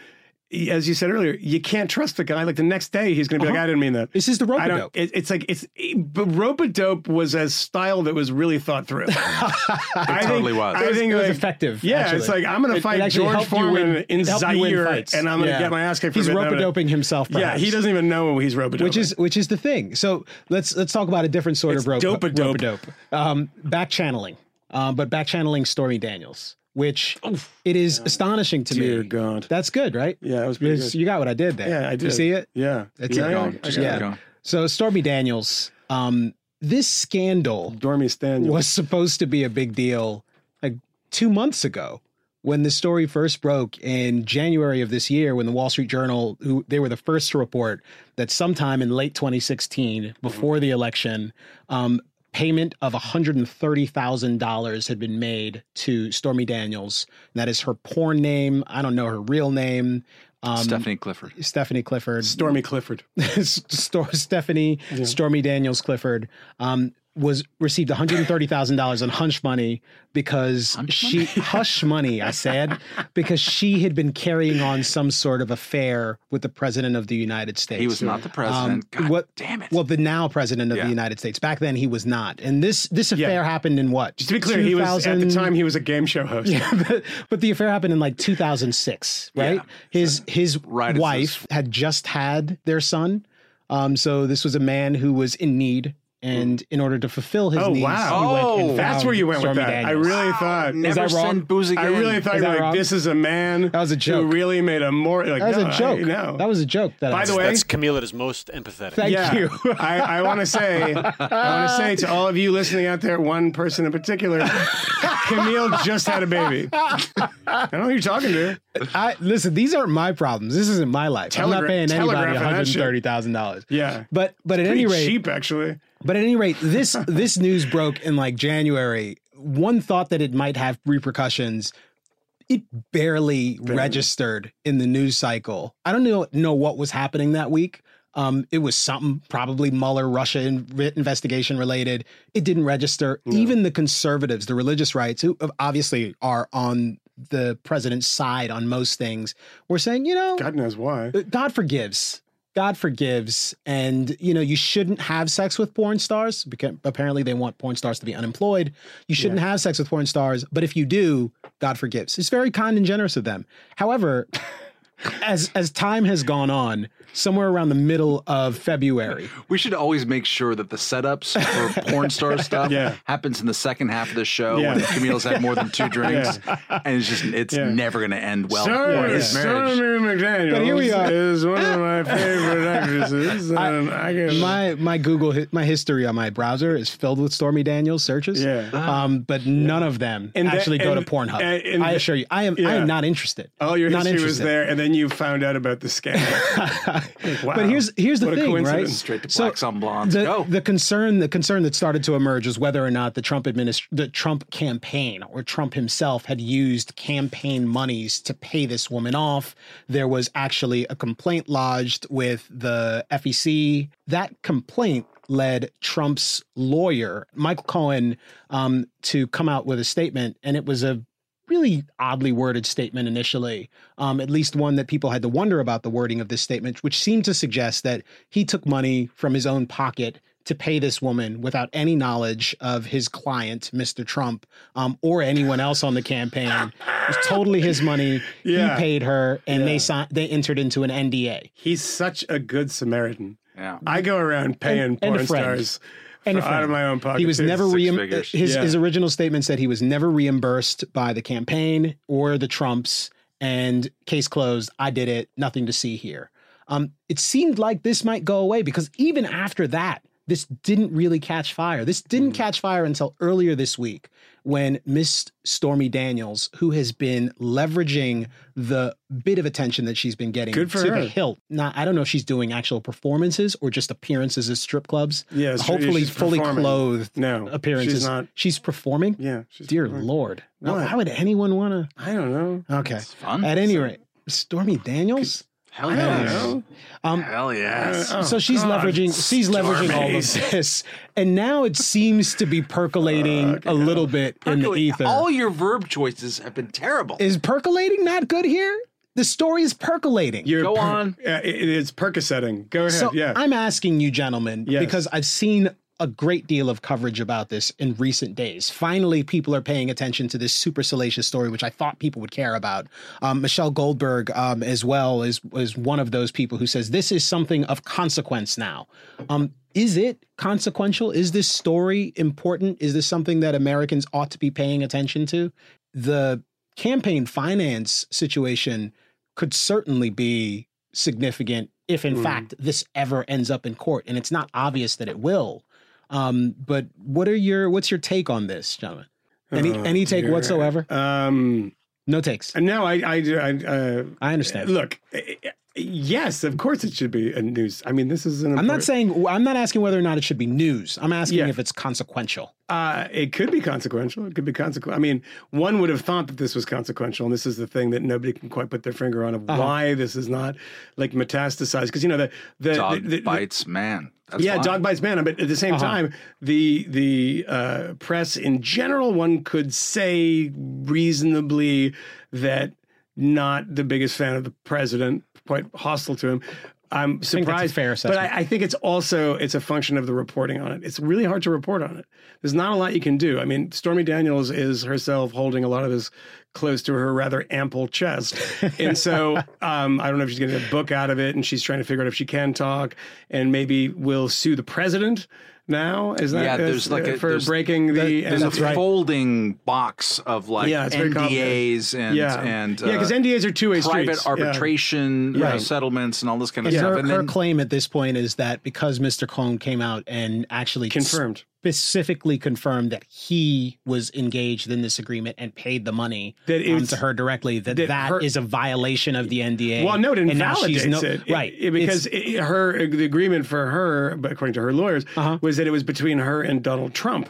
as you said earlier, you can't trust the guy. Like the next day, he's going to be like, "I didn't mean that." This is the I rope-a-dope. It, it's like it's, but rope a dope was a style that was really thought through. I totally think, was. I think it was like- effective, Yeah, actually. it's like I'm going to fight George Foreman win- in it helped you win Zaire, and I'm going to Yeah. get my ass kicked. He's for rope it. a doping himself. Yeah, he doesn't even know he's rope doping. which is which is the thing. So let's let's talk about a different sort It's of rope dope-a-dope. dope. Um, back channeling, um, but back channeling Stormy Daniels, which it is astonishing to Dear me. God. That's good, right? Yeah, it was pretty good. You got what I did there. yeah, I Did. You see it? Yeah, That's yeah, it. I- Going. I Just yeah. it. So Stormy Daniels, um, this scandal Stormy Daniels was supposed to be a big deal like two months ago when the story first broke in January of this year when the Wall Street Journal who they were the first to report that sometime in late 2016 before the election um, payment of $130,000 had been made to Stormy Daniels. That is her porn name. I don't know her real name. Um, Stephanie Clifford. Stephanie Clifford. Stormy Clifford. Sto- Stephanie Stormy Daniels Clifford. Um, was received one hundred thirty thousand dollars in hush money because she hush money. I said because she had been carrying on some sort of affair with the president of the United States. He was not the president. God Um, what? damn it. Well, the now president of Yeah. the United States. Back then, he was not. And this this affair happened in what? Just to be clear, he was at the time he was a game show host. but, but the affair happened in like 2006, right? Yeah. His his Right as wife had just had their son, um, so this was a man who was in need, and in order to fulfill his Oh, needs, wow. he went and Oh, That's where you went Stormy with that. I Daniels. really thought. Never that wrong? send booze again. I really thought Is you were like, wrong? this is a man That was a joke. who really made a more like that was no, a joke. I, no. That was a joke. That By I the said. way, That's Camille that is most empathetic. Thank yeah, you. I, I want to say, I want to say to all of you listening out there, one person in particular, Camille just had a baby. I don't know who you're talking to. I listen. These aren't my problems. This isn't my life. I'm not paying anybody one telegraphing that hundred shit. thirty thousand dollars. Yeah. But but at any rate, cheap actually. But at any rate, this this news broke in like January. One thought that it might have repercussions. It barely, registered in the news cycle. I don't know know what was happening that week. Um, it was something probably Mueller Russia in, investigation related. It didn't register. Even the conservatives, the religious rights, who obviously are on the president's side on most things, were saying, you know, God knows why. God forgives. God forgives, and you know you shouldn't have sex with porn stars because apparently they want porn stars to be unemployed. You shouldn't have sex with porn stars, but if you do, God forgives. It's very kind and generous of them. However, as as time has gone on, somewhere around the middle of February, We should always make sure that the setups for porn star stuff Yeah. happens in the second half of the show Yeah. when Camille's had more than two drinks, and it's just it's Yeah. never going to end well Stormy, for his McDaniel But here we are. is one of my favorite actresses. And I, can, my my Google my history on my browser is filled with Stormy Daniels searches. Yeah. Um, but none of them And the- actually go and- to Pornhub. and- and I assure you, I am I am not interested. all your not history was interested. there, and then you found out about the scandal. Wow. But here's here's the What thing, right? Straight to blacks on blondes. The, Go. the concern the concern that started to emerge is whether or not the Trump administ- the Trump campaign or Trump himself had used campaign monies to pay this woman off. There was actually a complaint lodged with the FEC. That complaint led Trump's lawyer, Michael Cohen, um, to come out with a statement, and it was a really oddly worded statement initially, um, at least one that people had to wonder about the wording of this statement, which seemed to suggest that he took money from his own pocket to pay this woman without any knowledge of his client, Mr. Trump, um, or anyone else on the campaign. It was totally his money. Yeah. He paid her, and they Yeah. signed. They entered into an NDA. He's such a good Samaritan. Yeah. I go around paying And- and a porn friend. stars And out of my own pocket. He was too. never Six reim- his Yeah. his original statement said he was never reimbursed by the campaign or the Trumps and case closed. I did it. Nothing to see here. Um, it seemed like this might go away because even after that, this didn't really catch fire. This didn't mm. catch fire until earlier this week when Miss Stormy Daniels, who has been leveraging the bit of attention that she's been getting Good for to her. the hilt. Now, I don't know if she's doing actual performances or just appearances at strip clubs. Yeah, it's- hopefully she's fully performing. clothed No, appearances. she's not. She's performing. Yeah. she's- Dear Lord, Now, What? why would anyone want to? I don't know. Okay, It's fun. at any rate, Stormy Daniels. Hell I don't yes. know. Um, Hell yes. Oh, so she's God. leveraging she's leveraging all of this, and now it seems to be percolating a little bit in the ether. All your verb choices have been terrible. Is percolating not good here? The story is percolating. You're Go on. Uh, it, it is Percocetting. Go ahead. So yeah. I'm asking you, gentlemen, Yes. because I've seen a great deal of coverage about this in recent days. Finally, people are paying attention to this super salacious story, which I thought people would care about. Um, Michelle Goldberg, um, as well, is is one of those people who says this is something of consequence now. Um, is it consequential? Is this story important? Is this something that Americans ought to be paying attention to? The campaign finance situation could certainly be significant if in Mm. fact this ever ends up in court and it's not obvious that it will um but what are your what's your take on this gentlemen any Oh, any take dear. whatsoever Um, no takes no, I, I, I, uh, i understand look. Yes, of course it should be a news. I mean, this is an. i'm not saying i'm not asking whether or not it should be news i'm asking Yeah. if it's consequential Uh, it could be consequential. It could be consequential. I mean, one would have thought that this was consequential, and this is the thing that nobody can quite put their finger on of Uh-huh. why this is not like metastasized. Because you know the the, Dog the, the- bites man. That's yeah, fine. dog bites man. But at the same Uh-huh. time, the the uh, press in general, one could say reasonably that not the biggest fan of the president, quite hostile to him. I'm think that's a surprised, fair but. I, I think it's also it's a function of the reporting on it. It's really hard to report on it. There's not a lot you can do. I mean, Stormy Daniels is herself holding a lot of this close to her rather ample chest, and so um, I don't know if she's getting a book out of it, and she's trying to figure out if she can talk, and maybe will sue the president now. Is that Yeah, is- there's like a- for there's- breaking the There's and- a folding box of like Yeah, NDAs and yeah and yeah because uh, NDAs are two way private streets. Arbitration uh, Right. settlements and all this kind of And stuff. her, And her then claim at this point is that because Mr. Cohen came out and actually confirmed. Specifically confirmed that he was engaged in this agreement and paid the money That um, to her directly, that that is that her- a violation of the NDA. Well, no, it invalidates no- it, right? It- because it, her the agreement for her, according to her lawyers, Uh-huh. was that it was between her and Donald Trump,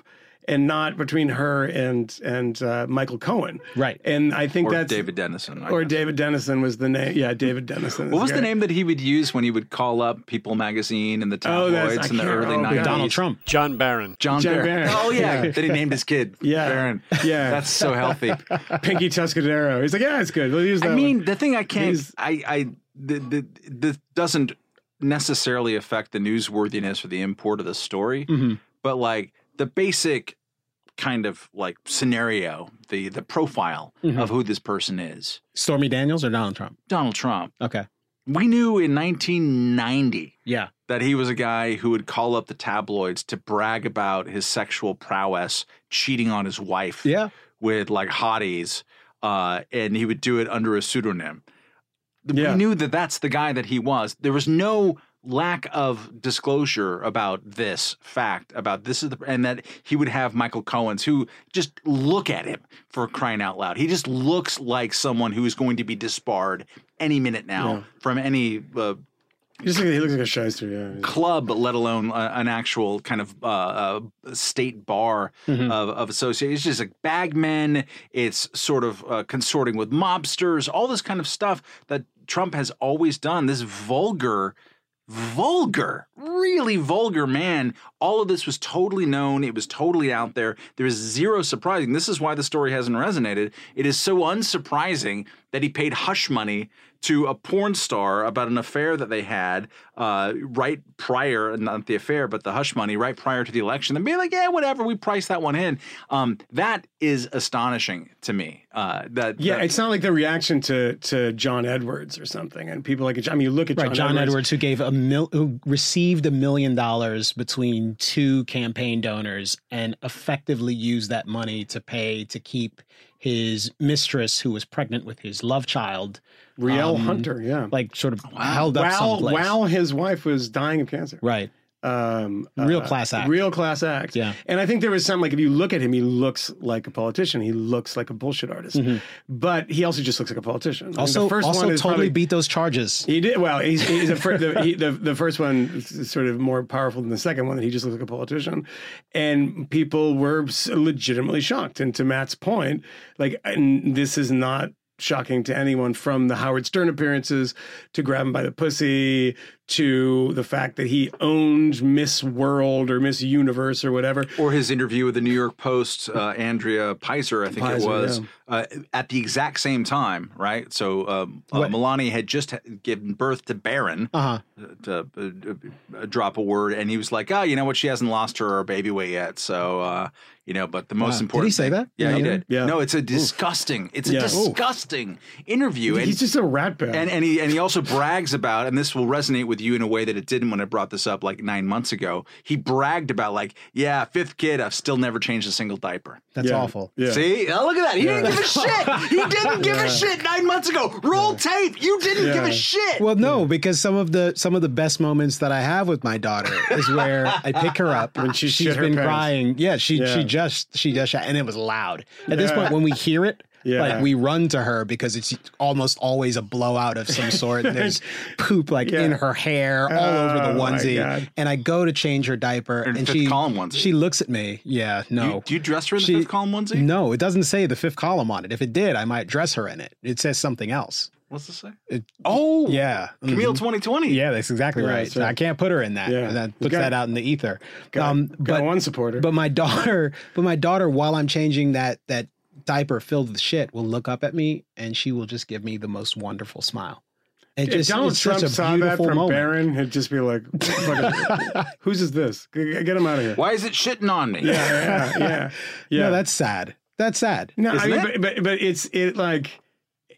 and not between her and and uh, Michael Cohen. Right. And I think or that's David Dennison. I or guess. David Dennison was the name. Yeah, David Dennison. What was the name that he would use when he would call up People Magazine and the Oh, tabloids I in the early oh, 90s? Donald Trump. John Barron. John, John Barron. Barron. Oh, yeah. Yeah. that he named his kid Yeah. Barron. Yeah. That's so healthy. Pinky Tuscadero? He's like, yeah, it's good. We'll use that. I mean, one. the thing I can't, He's- I, I, the, the, this doesn't necessarily affect the newsworthiness or the import of the story, Mhm. but like the basic kind of like scenario, the the profile Mhm. of who this person is, Stormy Daniels or Donald Trump? Donald Trump. Okay. We knew in 1990 Yeah. that he was a guy who would call up the tabloids to brag about his sexual prowess, cheating on his wife Yeah. with like hotties, uh, and he would do it under a pseudonym. Yeah. We knew that that's the guy that he was. There was no lack of disclosure about this fact about this is the and that he would have Michael Cohen's who just look at him for crying out loud. He just looks like someone who is going to be disbarred any minute now Yeah. from any uh, he, just, he looks like a shyster. Yeah. club, let alone uh, an actual kind of uh, uh, state bar Mhm. of, of association. It's just like bagmen. It's sort of uh, consorting with mobsters, all this kind of stuff that Trump has always done. This vulgar, vulgar, really vulgar man. All of this was totally known. It was totally out there. There is zero surprising. This is why the story hasn't resonated. It is so unsurprising that he paid hush money to a porn star about an affair that they had uh, right prior, not the affair, but the hush money right prior to the election. And being like, yeah, whatever, we priced that one in. Um, that is astonishing to me. Uh, that Yeah, that- it's not like the reaction to to John Edwards or something, and people like. I mean, you look at Right, John, John, Edwards. Edwards, who gave a mil, who received a million dollars between two campaign donors, and effectively used that money to pay to keep his mistress, who was pregnant with his love child, Rielle um, Hunter. Yeah, like sort of held up while someplace. while his wife was dying of cancer. Right, Um, Real uh, class act. Real class act. Yeah. And I think there was some like if you look at him, he looks like a politician. He looks like a bullshit artist, but he also just looks like a politician. Mm-hmm. also the first also one is totally probably- beat those charges. He did well. He's, he's the, fir- the, he, the the first one is sort of more powerful than the second one. That he just looks like a politician, and people were legitimately shocked. And to Matt's point, like, this is not shocking to anyone from the Howard Stern appearances to grab him by the pussy to the fact that he owned Miss World or Miss Universe or whatever. or his interview with the New York Post, uh, Andrea Peyser, I think it was, yeah. uh, at the exact same time, right? So um, uh, Melania had just given birth to Barron, Uh-huh. to uh, uh, drop a word, and he was like, "Oh, you know what? She hasn't lost her baby weight yet, so uh, you know." But the most Wow. Did important, he say that? Yeah, No, he did. Yeah. No, it's a disgusting. It's a Yeah. Oof. disgusting interview, and He's just a rat bag. and and he and he also brags about, and this will resonate with you in a way that it didn't when I brought this up like nine months ago. He bragged about like, yeah, fifth kid, I've still never changed a single diaper. That's Yeah. awful. Yeah. See, oh, look at that. He didn't give a shit. He didn't give a shit nine months ago. Roll tape. You didn't give a shit. Well, no, because some of the some of the best moments that I have with my daughter is where I pick her up When she she's shit her been pants. crying. Yeah, she Yeah. she just she just and it was loud. At this point, when we hear it. Yeah. Like we run to her because it's almost always a blowout of some sort. And there's poop like Yeah. in her hair, all over Oh, the onesie. And I go to change her diaper, In and fifth she column onesie. she looks at me. Yeah, no. You- do you dress her in the fifth column onesie? No, it doesn't say the fifth column on it. If it did, I might dress her in it. It says something else. What's this say? It- oh, Yeah. Camille Mhm. 2020. Yeah, that's exactly Yeah, right. that's right. I can't put her in that. Yeah. That puts got- that out in the ether. got, um, got but one supporter. but my daughter, but my daughter, while I'm changing that that diaper filled with shit, will look up at me and she will just give me the most wonderful smile. It if just Donald it's Trump such a saw that from moment. Barron, he'd just be like, "Whose is this? Get him out of here!" Why is it shitting on me? Yeah, yeah, yeah. yeah. No, that's sad. That's sad. No, I Isn't mean, it? but, but but it's it like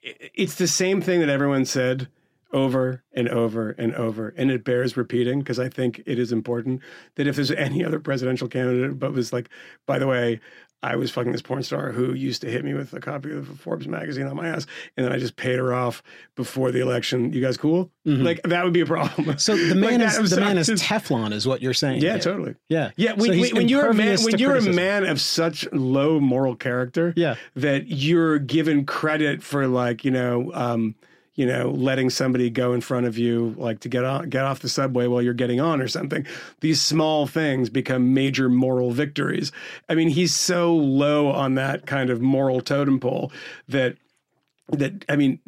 it- it's the same thing that everyone said over and over and over, and it bears repeating because I think it is important that if there's any other presidential candidate, but was like, by the way. I was fucking this porn star who used to hit me with a copy of Forbes magazine on my ass, and then I just paid her off before the election. You guys cool? Like that would be a problem. Mm-hmm. So the Like man that is the man is Teflon, is what you're saying. Yeah, totally. Yeah, Yeah, when, So when, when you're a man, when you're a man of such low moral character, Yeah. that you're given credit for like you know, um, you know, letting somebody go in front of you, like to get on, get off the subway while you're getting on or something. These small things become major moral victories. I mean, he's so low on that kind of moral totem pole that that I mean,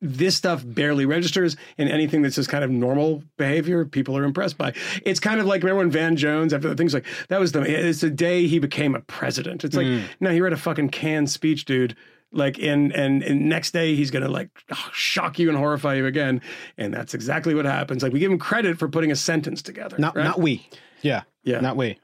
this stuff barely registers, and anything that's just kind of normal behavior, people are impressed by. It's kind of like remember when Van Jones after the things like that was the it's the day he became a president. It's like hmm. no, he read a fucking canned speech, dude. Like and and and next day he's gonna like shock you and horrify you again, and that's exactly what happens. Like we give him credit for putting a sentence together. Not right? not we. Yeah, Yeah. not we.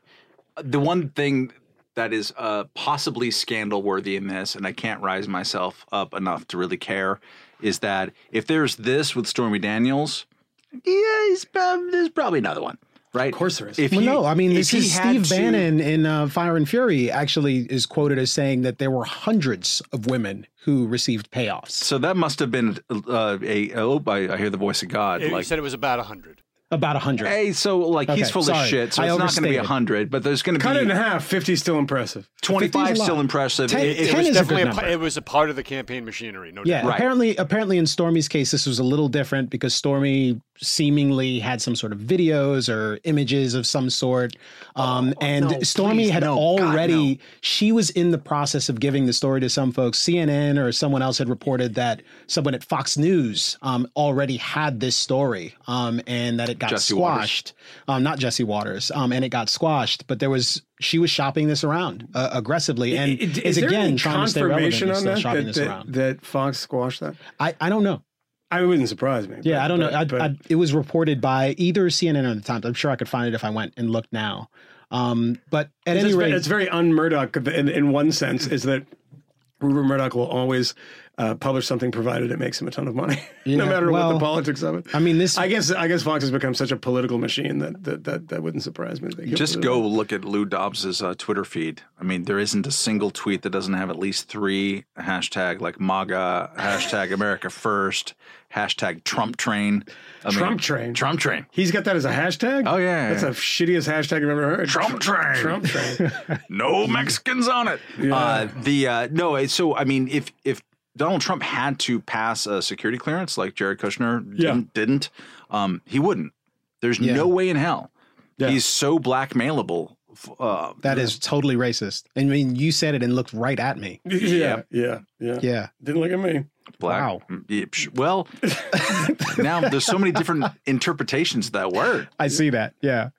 the one thing that is uh, possibly scandal worthy in this, and I can't rise myself up enough to really care, is that if there's this with Stormy Daniels, yeah, he's, prob- there's probably another one, right? Of course there is. If Well, he- no, I mean, this is had Steve to- Bannon in uh, Fire and Fury actually is quoted as saying that there were hundreds of women who received payoffs. So that must have been uh, a. Oh, I, I hear the voice of God. You like, said it was about 100. About a hundred. hey, so like he's full sorry. of shit. So I it's not going to be overstated. hundred, but there's going to Cut it in be half. Fifty still impressive. 25 is still impressive. Ten- It- it It ten was is a definitely good a, number. it was a part of the campaign machinery. No Yeah, doubt. Right. apparently, apparently in Stormy's case, this was a little different because Stormy seemingly had some sort of videos or images of some sort, um, and Oh, no, Stormy please, had no. God, already. no. She was in the process of giving the story to some folks. CNN or someone else had reported that someone at Fox News um, already had this story, um, and that it got Jesse Watters. squashed. Um, not Jesse Watters, um, and it got squashed. But there was she was shopping this around uh, aggressively, and I- I- is, again trying to stay relevant. on still that shopping that, this that, around. that Fox squashed that? I, I don't know. I wouldn't surprise me. Yeah, but- I don't know. but- I, but- I, it was reported by either CNN or the Times. I'm sure I could find it if I went and looked now. Um, but at it's, any very, rate, it's very un-Murdoch in, in one sense, is that Rupert Murdoch will always uh, publish something provided it makes him a ton of money, Yeah, no matter what the politics of it. I mean, this. I guess I guess Fox has become such a political machine that that that, that wouldn't surprise me. They Just go it. look at Lou Dobbs's uh, Twitter feed. I mean, there isn't a single tweet that doesn't have at least three hashtag like MAGA, hashtag America First, hashtag Trump Train. I mean, Trump train. Trump Train. He's got that as a hashtag. Oh, yeah, that's yeah. the shittiest hashtag I've ever heard. Trump train. Trump train. No Mexicans on it. Uh, the uh, no. So I mean, if if Donald Trump had to pass a security clearance like Jared Kushner Yeah. didn't, didn't um, he wouldn't. There's Yeah. no way in hell. Yeah. He's so blackmailable Uh, That is totally racist. I mean, you said it and looked right at me. yeah, yeah, yeah. Yeah. Didn't look at me. black. Wow. Yeah, psh, Well, now there's so many different interpretations of that word. I see that. Yeah.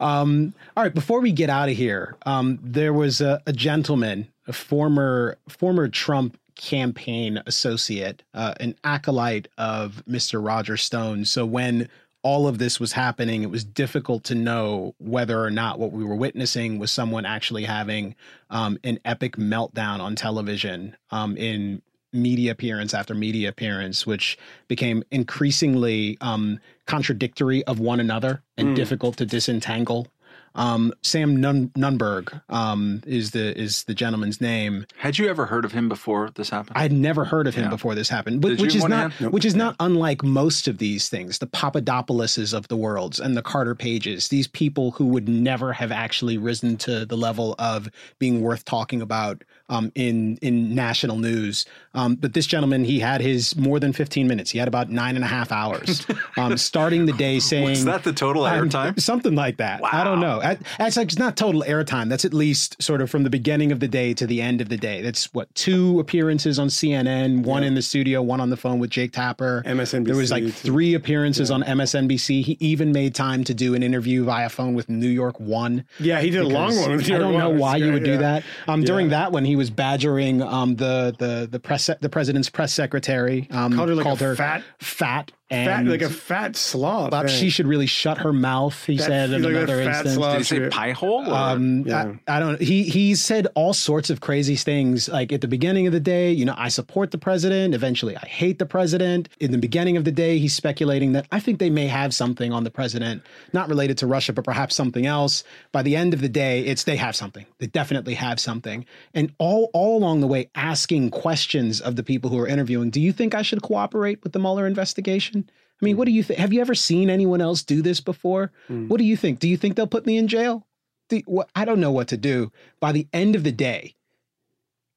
Um, all right. Before we get out of here, um, there was a, a gentleman, a former former Trump campaign associate, uh, an acolyte of Mr. Roger Stone. So when all of this was happening, it was difficult to know whether or not what we were witnessing was someone actually having um, an epic meltdown on television um, in media appearance after media appearance, which became increasingly um, contradictory of one another and difficult to disentangle. Um, Sam Nun- Nunberg um, is the is the gentleman's name. Had you ever heard of him before this happened? I'd never heard of him Yeah. before this happened, but which is not have- which is not unlike most of these things. The Papadopouloses of the worlds and the Carter Pages, these people who would never have actually risen to the level of being worth talking about um, in in national news. Um, but this gentleman, he had his more than fifteen minutes. He had about nine and a half hours, um, starting the day saying, Was that the total airtime? Something like that. I don't know. That's like it's not total airtime. That's at least sort of from the beginning of the day to the end of the day. That's what two appearances on CNN, one in the studio, one on the phone with Jake Tapper. MSNBC There was like three appearances on MSNBC. He even made time to do an interview via phone with New York One. Yeah, he did a long one. With New I don't know why you Yeah, would do that. Um, during that one, he was badgering um, the the the press the president's press secretary. Um, Called her like a fat- fat and fat, like a fat slob. thought she should really shut her mouth. He said in like a another fat instance. slob. Did he say Shit. pie hole? Or? Um, Yeah. I, I don't. He he said all sorts of crazy things. Like at the beginning of the day, you know, I support the president. Eventually, I hate the president. In the beginning of the day, he's speculating that I think they may have something on the president, not related to Russia, but perhaps something else. By the end of the day, it's they have something. They definitely have something. And all all along the way, asking questions of the people who are interviewing. Do you think I should cooperate with the Mueller investigation? I mean, what do you think? Have you ever seen anyone else do this before? What do you think? Do you think they'll put me in jail? the, what, I don't know what to do. By the end of the day,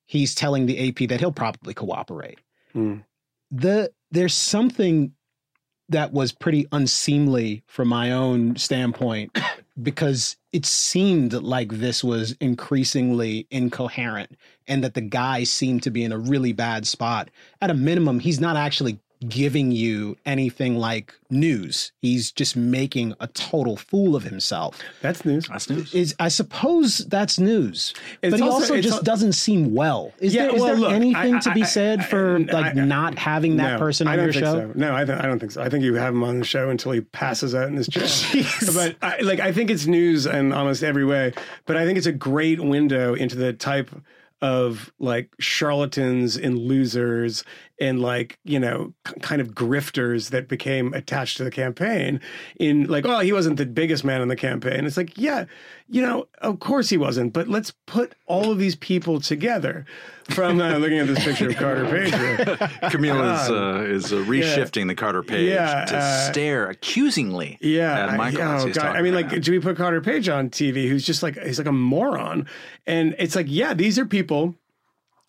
he's telling the AP that he'll probably cooperate. Hmm. The there's something that was pretty unseemly from my own standpoint because it seemed like this was increasingly incoherent and that the guy seemed to be in a really bad spot. At a minimum, he's not actually giving you anything like news. He's just making a total fool of himself That's news. That's news. is I suppose that's news, It's but he also- also, just al- doesn't seem well. Is Yeah, there is well, there look, anything I- to be I- said I- for I- like I- not having that No, person I on don't your think show? So. No, I, th- I don't think so. I think you have him on the show until he passes out in his chair. but I, like, I think it's news in almost every way. But I think it's a great window into the type of like charlatans and losers and like you know kind of grifters that became attached to the campaign in like oh he wasn't the biggest man in the campaign. It's like yeah you know of course he wasn't but let's put all of these people together from uh, looking at this picture of Carter Page. Camille is uh, is uh, reshifting the Carter page Yeah, to uh, stare accusingly Yeah, at Michael. I, oh, God. I mean, like, do we put Carter Page on TV? Who's just like he's like a moron, and it's like, yeah, these are people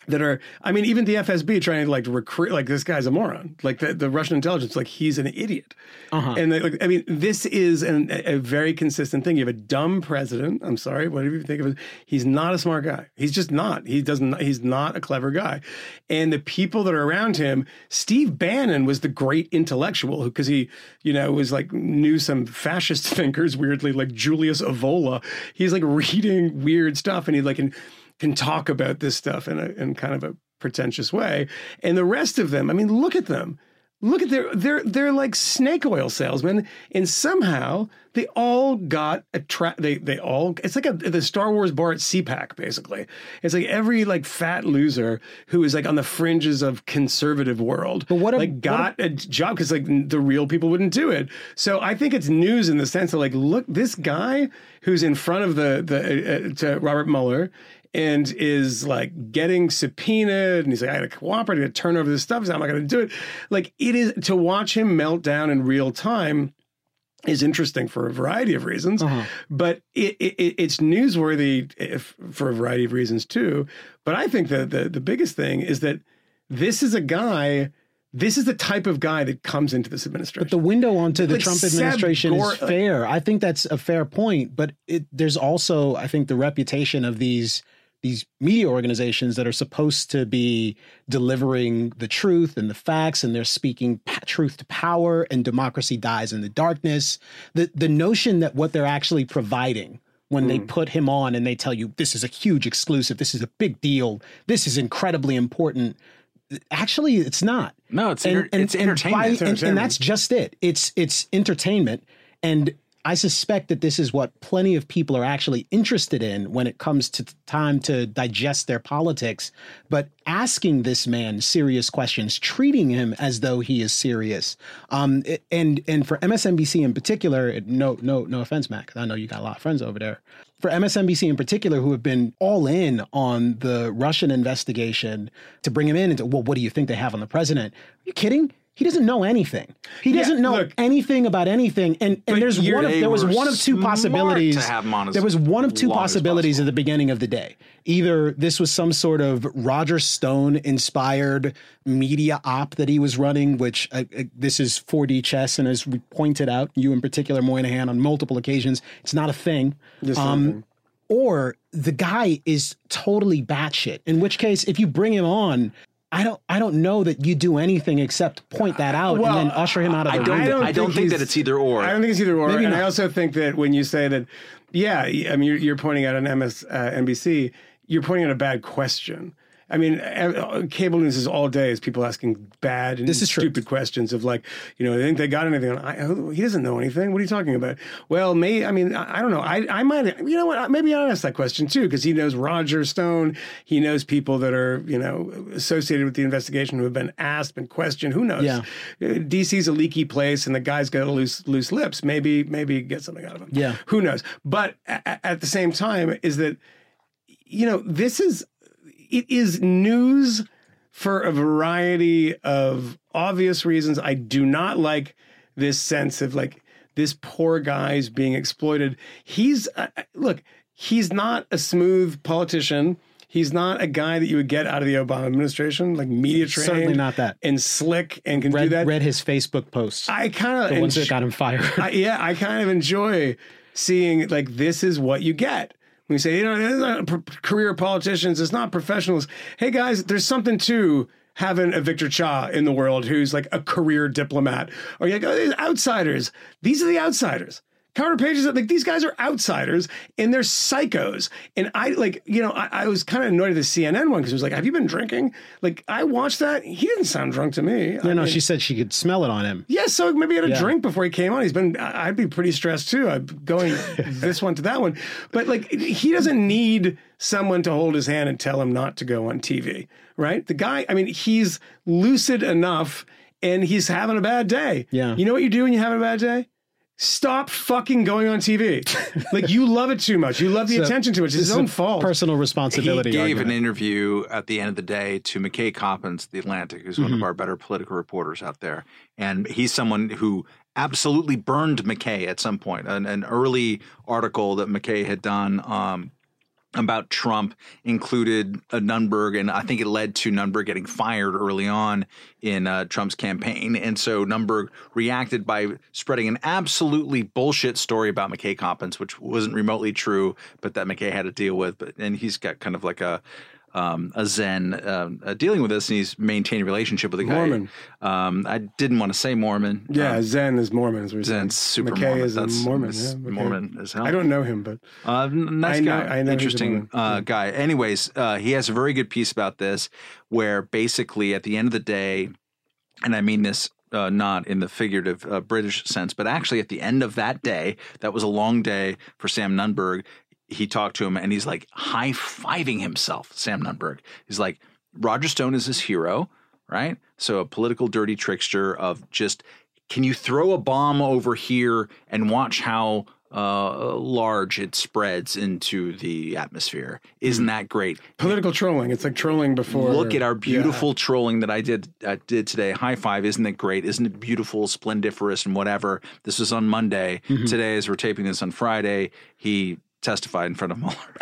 that are. I mean, even the FSB trying to like recruit, like this guy's a moron. Like the, the Russian intelligence, like he's an idiot. Uh-huh. And they, like, I mean, this is an, a very consistent thing. You have a dumb president. I'm sorry, whatever you think of it. He's not a smart guy. He's just not. He doesn't. He's not a clever guy. And the people that are around him, Steve Bannon was the great intellectual because he, you know, was like knew some fascist thinkers. Weirdly, like Julius Evola. He's like reading weird stuff, and he like can can talk about this stuff in a in kind of a pretentious way. And the rest of them, I mean, look at them. Look at their they're they're like snake oil salesmen, and somehow they all got a tra- they they all it's like a the Star Wars bar at CPAC basically. It's like every like fat loser who is like on the fringes of conservative world, But what a- like got a job because like the real people wouldn't do it. So I think it's news in the sense that like look this guy who's in front of the the uh, uh, to Robert Mueller and is like getting subpoenaed and he's like, I gotta cooperate, I gotta turn over this stuff. Like, I'm not gonna do it. Like it is to watch him melt down in real time is interesting for a variety of reasons, uh-huh. but it, it, it's newsworthy if, for a variety of reasons too. But I think that the, the biggest thing is that this is a guy this is the type of guy that comes into this administration. But the window onto the Like Trump administration Gore- is fair. I think that's a fair point, but it, there's also, I think, the reputation of these these media organizations that are supposed to be delivering the truth and the facts, and they're speaking pa- truth to power, and democracy dies in the darkness. The the notion that what they're actually providing when they hmm. put him on and they tell you this is a huge exclusive, this is a big deal, this is incredibly important. Actually, it's not No, it's enter- it's entertainment. by- It's and- and that's just it. It's it's entertainment, and I suspect that this is what plenty of people are actually interested in when it comes to time to digest their politics. But asking this man serious questions, treating him as though he is serious, um, and and for MSNBC in particular, no no no offense, 'cause I know you got a lot of friends over there. For MSNBC in particular, who have been all in on the Russian investigation to bring him in, and well, what do you think they have on the president? Are you kidding? He doesn't know anything. He doesn't know look- anything about anything. And and there's one of there was one of two possibilities. to have him on there was one of two possibilities at the beginning of the day. Either this was some sort of Roger Stone inspired media op that he was running, which uh, uh, this is 4D chess, and as we pointed out, you in particular, Moynihan, on multiple occasions, it's not a thing. Um, or the guy is totally batshit. In which case, if you bring him on, I don't, I don't know that you do anything except point that out Well, and then usher him out of I the don't. room. I don't, I don't think think, that it's either or. I don't think it's either or. Maybe and not. I also think that when you say that, yeah, I mean, you're, you're pointing out an MS, uh, NBC, you're pointing out a bad question. I mean, cable news is all day is people asking bad and This is true. stupid questions of like, you know, they think they got anything. I, he doesn't know anything. What are you talking about? Well, may I mean, I, I don't know. I, I might, you know what? Maybe I'll ask that question too because he knows Roger Stone. He knows people that are, you know, associated with the investigation who have been asked, been questioned. Who knows? Yeah. Uh, DC's a leaky place, and the guy's got loose loose lips. Maybe maybe get something out of him. Yeah. who knows? But a- at the same time, is that you know this is it is news for a variety of obvious reasons. I do not like this sense of like this poor guy's being exploited. He's uh, look, he's not a smooth politician. He's not a guy that you would get out of the Obama administration, like media trained, Certainly not that. and slick and can do read, that. read his Facebook posts. I kind the of ones that got him fired. I, yeah, I kind of enjoy seeing like this is what you get. You say, you know, not p- career politicians, it's not professionals. Hey guys, there's something to having a Victor Cha in the world who's like a career diplomat. Or you're like, oh, outsiders. These are the outsiders. Carter Pages, like these guys are outsiders and they're psychos. And I like, you know, I, I was kind of annoyed at the CNN one because it was like, have you been drinking? Like, I watched that. He didn't sound drunk to me. no, no, she said she could smell it on him. Yeah, so maybe he had a Yeah. drink before he came on. He's been. I- I'd be pretty stressed too. I'm going this one to that one, but like he doesn't need someone to hold his hand and tell him not to go on TV, right? The guy. I mean, he's lucid enough, and he's having a bad day. Yeah. You know what you do when you're having a bad day? Stop fucking going on TV. like you love it too much. You love the So, attention too much. It's his own fault. Personal responsibility. he gave argument. an interview at the end of the day to McKay Coppins, The Atlantic, who's one of our better political reporters out there. And he's someone who absolutely burned McKay at some point. An, an early article that McKay had done um, about Trump included a Nunberg, and I think it led to Nunberg getting fired early on in uh, Trump's campaign. And so Nunberg reacted by spreading an absolutely bullshit story about McKay Coppins, which wasn't remotely true, but that McKay had to deal with. But and he's got kind of like a um, a Zen um, uh, dealing with this, and he's maintained a relationship with the guy. Mormon. Um, I didn't want to say Mormon. yeah, Um, Zen is Mormon. Is saying. Super McKay Mormon. is a That's, Mormon. yeah. Mormon as hell. I don't know him, but Uh, nice I know- guy, know interesting uh, Yeah. guy. Anyways, uh, he has a very good piece about this, where basically at the end of the day, and I mean this uh, not in the figurative uh, British sense, but actually at the end of that day, that was a long day for Sam Nunberg. He talked to him and he's like high fiving himself, Sam Nunberg. He's like, Roger Stone is his hero, right? So a political dirty trickster of just, can you throw a bomb over here and watch how uh, large it spreads into the atmosphere? Isn't that great? political trolling. It's like trolling before. Look at our Yeah. beautiful trolling that I did I did today. High five! Isn't it great? Isn't it beautiful, splendiferous, and whatever? This was on Monday. Mm-hmm. Today, as we're taping this on Friday, he testified in front of Mueller.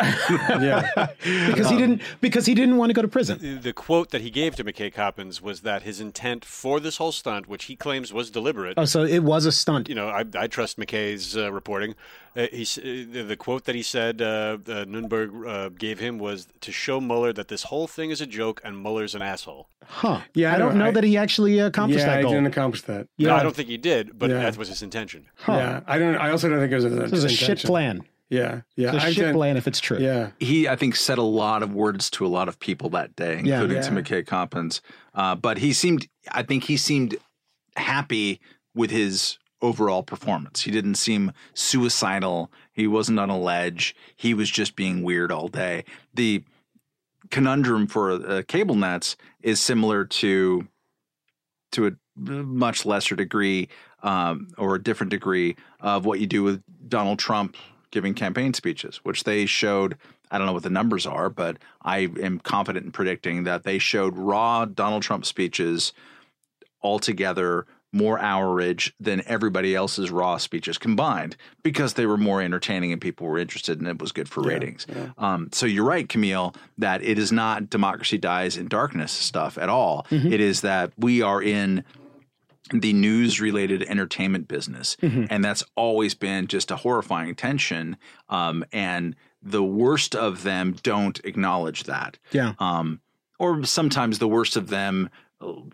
yeah. because he didn't because he didn't want to go to prison. The- The quote that he gave to McKay Coppins was that his intent for this whole stunt, which he claims was deliberate, Oh, so it was a stunt. you know, I, I trust McKay's uh, reporting. Uh, he, uh, the, the quote that he said uh, uh, Nunberg uh, gave him was to show Mueller that this whole thing is a joke and Mueller's an asshole. Huh. Yeah, I I don't don't- know I- that he actually accomplished Yeah, that I goal. didn't accomplish that. No, Yeah. I don't think he did, but Yeah. that was his intention. Yeah, I don't. I also don't think it was. A, This is a shit plan. Yeah, yeah. It's a I've shit plan if it's true. Yeah, he, I think, said a lot of words to a lot of people that day, Yeah. including to Yeah. McKay Coppins. Uh, but he seemed, I think, he seemed happy with his overall performance. He didn't seem suicidal. He wasn't on a ledge. He was just being weird all day. The conundrum for uh, cable nets is similar to to a much lesser degree um, or a different degree of what you do with Donald Trump giving campaign speeches, which they showed. I don't know what the numbers are, but I am confident in predicting that they showed raw Donald Trump speeches altogether more hourage than everybody else's raw speeches combined because they were more entertaining and people were interested and it was good for ratings. Um, so you're right, Camille, that it is not democracy dies in darkness stuff at all. It is that we are in the news related entertainment business. And that's always been just a horrifying tension. Um, and the worst of them don't acknowledge that. Yeah. Um, or sometimes the worst of them,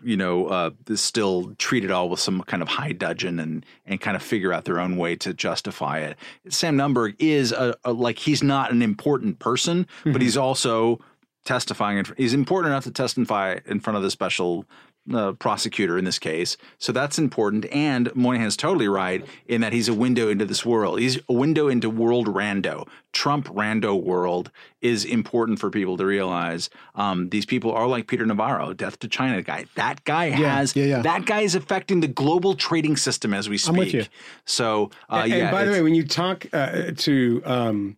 you know, uh, still treat it all with some kind of high dudgeon and and kind of figure out their own way to justify it. Sam Nunberg is a, a like he's not an important person, but he's also testifying. In, he's important enough to testify in front of the special uh, prosecutor in this case. So that's important. And Moynihan's totally right in that he's a window into this world. He's a window into world rando. Trump rando world is important for people to realize. Um, these people are like Peter Navarro, death to China guy. That guy has yeah, yeah. that guy is affecting the global trading system as we speak. I'm with you. So uh, and yeah, by the way, when you talk uh, to um,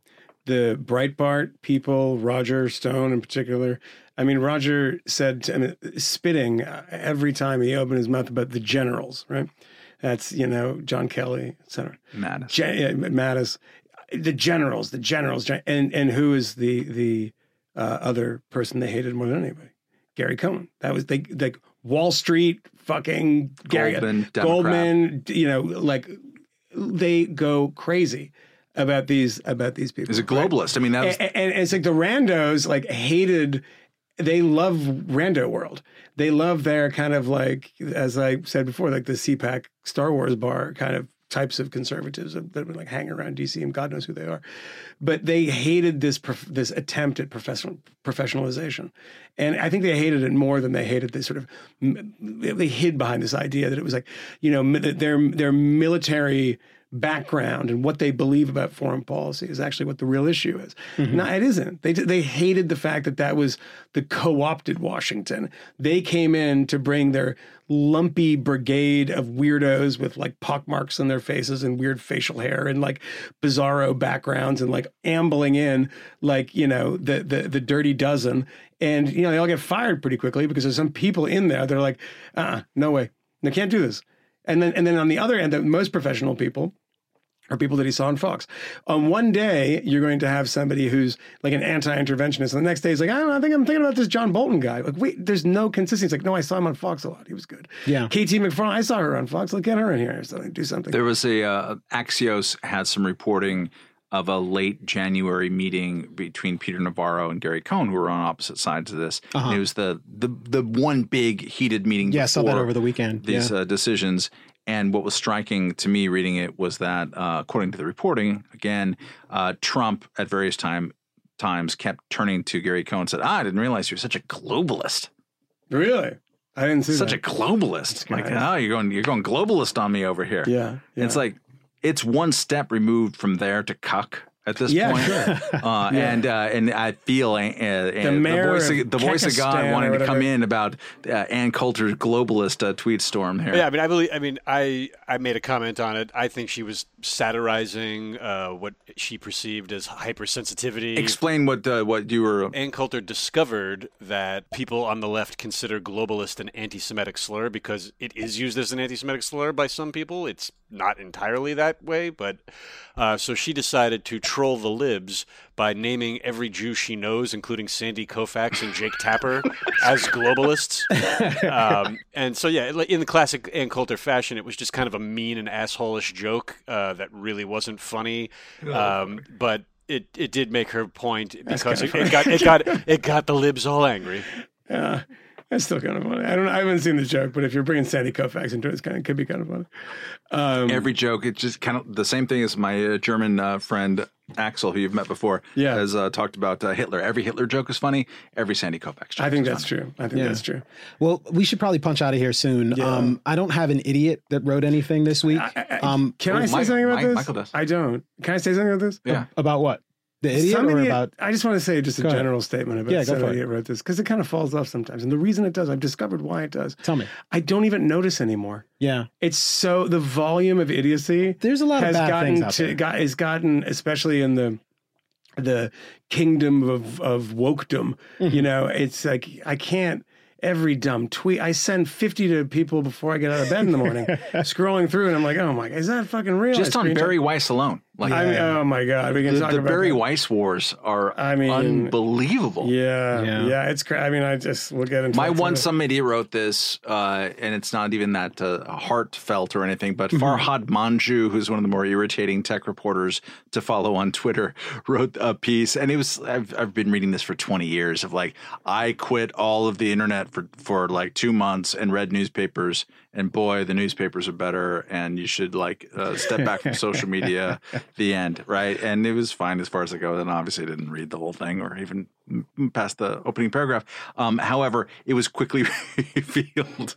the Breitbart people, Roger Stone in particular, I mean, Roger said, to, I mean, spitting uh, every time he opened his mouth about the generals, right? That's, you know, John Kelly, et cetera. Mattis. Gen- yeah, Mattis, the generals, the generals, and and who is the the uh, other person they hated more than anybody? Gary Cohn. That was they like Wall Street, fucking Gary Goldman, Goldman. You know, like they go crazy about these about these people. He's a right? globalist. I mean, that was, and, and it's like the randos like hated they love rando world they love their kind of like as i said before like the cpac star wars bar kind of types of conservatives that that would like hang around dc and god knows who they are but they hated this prof- this attempt at professional professionalization and i think they hated it more than they hated this sort of they hid behind this idea that it was like you know their their military background and what they believe about foreign policy is actually what the real issue is. No, it isn't. They they hated the fact that that was the co-opted Washington. They came in to bring their lumpy brigade of weirdos with like pockmarks on their faces and weird facial hair and like bizarro backgrounds and like ambling in like you know the the the dirty dozen and you know they all get fired pretty quickly because there's some people in there they're like uh no way they can't do this and then and then on the other end the most professional people are people that he saw on Fox. On one day, you're going to have somebody who's like an anti-interventionist, and the next day he's like, I don't know, I think I'm thinking about this John Bolton guy. Like, wait, there's no consistency. It's like, no, I saw him on Fox a lot. He was good. Yeah. KT McFarland, I saw her on Fox. Let's get her in here or something. Do something. There was a uh, Axios had some reporting of a late January meeting between Peter Navarro and Gary Cohn, who were on opposite sides of this. And it was the the the one big heated meeting. Yeah, I saw that over the weekend. These Yeah. uh, decisions. And what was striking to me reading it was that, uh, according to the reporting, again, uh, Trump at various time times kept turning to Gary Cohn and said, ah, "I didn't realize you're such a globalist." really? I didn't see such that. a globalist. Like, oh, you're going, you're going globalist on me over here. yeah, yeah. It's like it's one step removed from there to cuck at this Yeah, point. sure. Uh, And uh, and I feel uh, uh, the mayor voice of of, the voice of God Kekistan or wanting to come in about uh, Ann Coulter's globalist uh, tweet storm here. Yeah, I mean, I believe. I mean, I I made a comment on it. I think she was satirizing uh, what she perceived as hypersensitivity. Explain what uh, what you were. Ann Coulter discovered that people on the left consider globalist an anti-Semitic slur because it is used as an anti-Semitic slur by some people. It's not entirely that way, but uh, so she decided to troll the libs by naming every Jew she knows, including Sandy Koufax and Jake Tapper, as globalists. Um, and so, yeah, in the classic Ann Coulter fashion, it was just kind of a mean and assholeish joke uh, that really wasn't funny, um, but. It, it did make her point because it, it got it got it got the libs all angry. Yeah, that's still kind of funny. I don't. I haven't seen the joke, but if you're bringing Sandy Koufax into it, it's kind of could be kind of funny. Um, Every joke, it's just kind of the same thing as my uh, German uh, friend Axel, who you've met before, Yeah. has uh, talked about uh, Hitler. Every Hitler joke is funny. Every Sandy Koufax joke. I think is that's funny. true. I think Yeah. that's true. Well, we should probably punch out of here soon. Um, I don't have an idiot that wrote anything this week. um, Can I Oh, say Mike- something about Mike- this? Michael does. I don't. Can I say something about this? Yeah. about what? The idiot Some idiot- about? I just want to say just a Go ahead. general statement about Yeah, some for it. idiot wrote this because it kind of falls off sometimes, and the reason it does, I've discovered why it does. Tell me. I don't even notice anymore. Yeah, It's so the volume of idiocy. There's a lot of has bad gotten things out to. Got, has gotten especially in the the kingdom of of wokedom. Mm-hmm. You know, it's like I can't. Every dumb tweet I send fifty to people before I get out of bed in the morning, scrolling through, and I'm like, "Oh my, God, is that fucking real?" Just on Bari Weiss alone. Like I mean, oh my god, we can the, talk the about Bari that. Weiss wars are I mean- unbelievable. Yeah, Yeah. yeah, it's crazy. I mean, I just we'll get into My that one too. some idiot wrote this, uh, and it's not even that uh, heartfelt or anything. But Mm-hmm. Farhad Manjoo, who's one of the more irritating tech reporters to follow on Twitter, wrote a piece, and it was I've, I've been reading this for twenty years of like I quit all of the internet for for like two months and read newspapers, and boy, the newspapers are better, and you should like uh, step back from social media. The end, right? And it was fine as far as it goes. And obviously, I didn't read the whole thing or even past the opening paragraph. Um, however, it was quickly revealed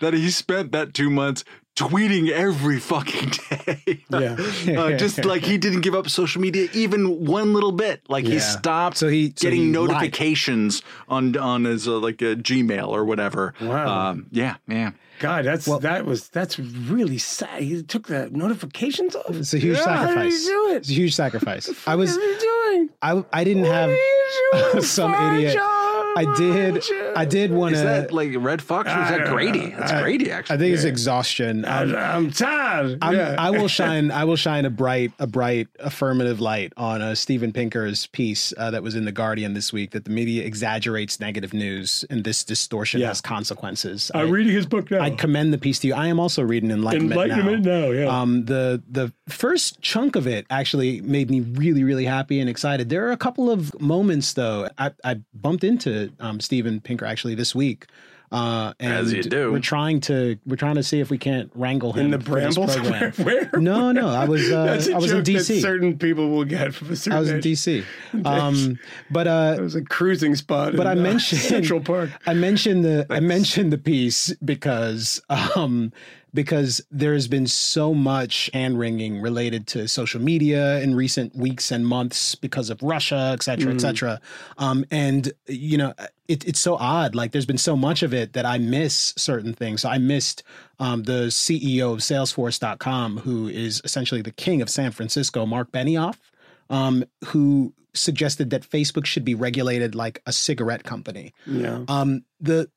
that he spent that two months tweeting every fucking day. Yeah. uh, just like he didn't give up social media even one little bit. Like he stopped So he- so getting he lied. notifications on on his uh, like a Gmail or whatever. Wow. Um, yeah, yeah. God, that's that was that's really sad. He took the notifications off. it's a huge Yeah, sacrifice. How did he do it? It's a huge sacrifice. I was doing? I I didn't What have are you doing, some idiot. I did? I did want to. Is that like Redd Foxx or is that don't know. Grady? That's I- Grady, actually. I think it's exhaustion. Um, I, I'm tired. I'm, yeah. I will shine. I will shine a bright, a bright affirmative light on uh, Steven Pinker's piece uh, that was in the Guardian this week. That the media exaggerates negative news, and this distortion Yeah. has consequences. I'm reading his book now. I commend the piece to you. I am also reading Enlightenment, Enlightenment now. now, yeah. Um, the the first chunk of it actually made me really really happy and excited. There are a couple of moments though. I, I bumped into um, Steven Pinker actually this week. Uh, and As you do. We're trying to we're trying to see if we can't wrangle him in the for brambles. program. Where, where? No, no, I was uh, That's a I was in joke that DC. certain people will get from a certain I was in. DC. Um, but uh, It was a cruising spot. but in, I uh, mentioned Central Park. I mentioned the I mentioned the piece because um because there has been so much hand wringing related to social media in recent weeks and months because of Russia, et cetera, et cetera. Um, and you know, it, it's so odd. Like there's been so much of it that I miss certain things. So I missed um, the CEO of Salesforce.com, who is essentially the king of San Francisco, Marc Benioff um, who suggested that Facebook should be regulated like a cigarette company. Yeah. Um, the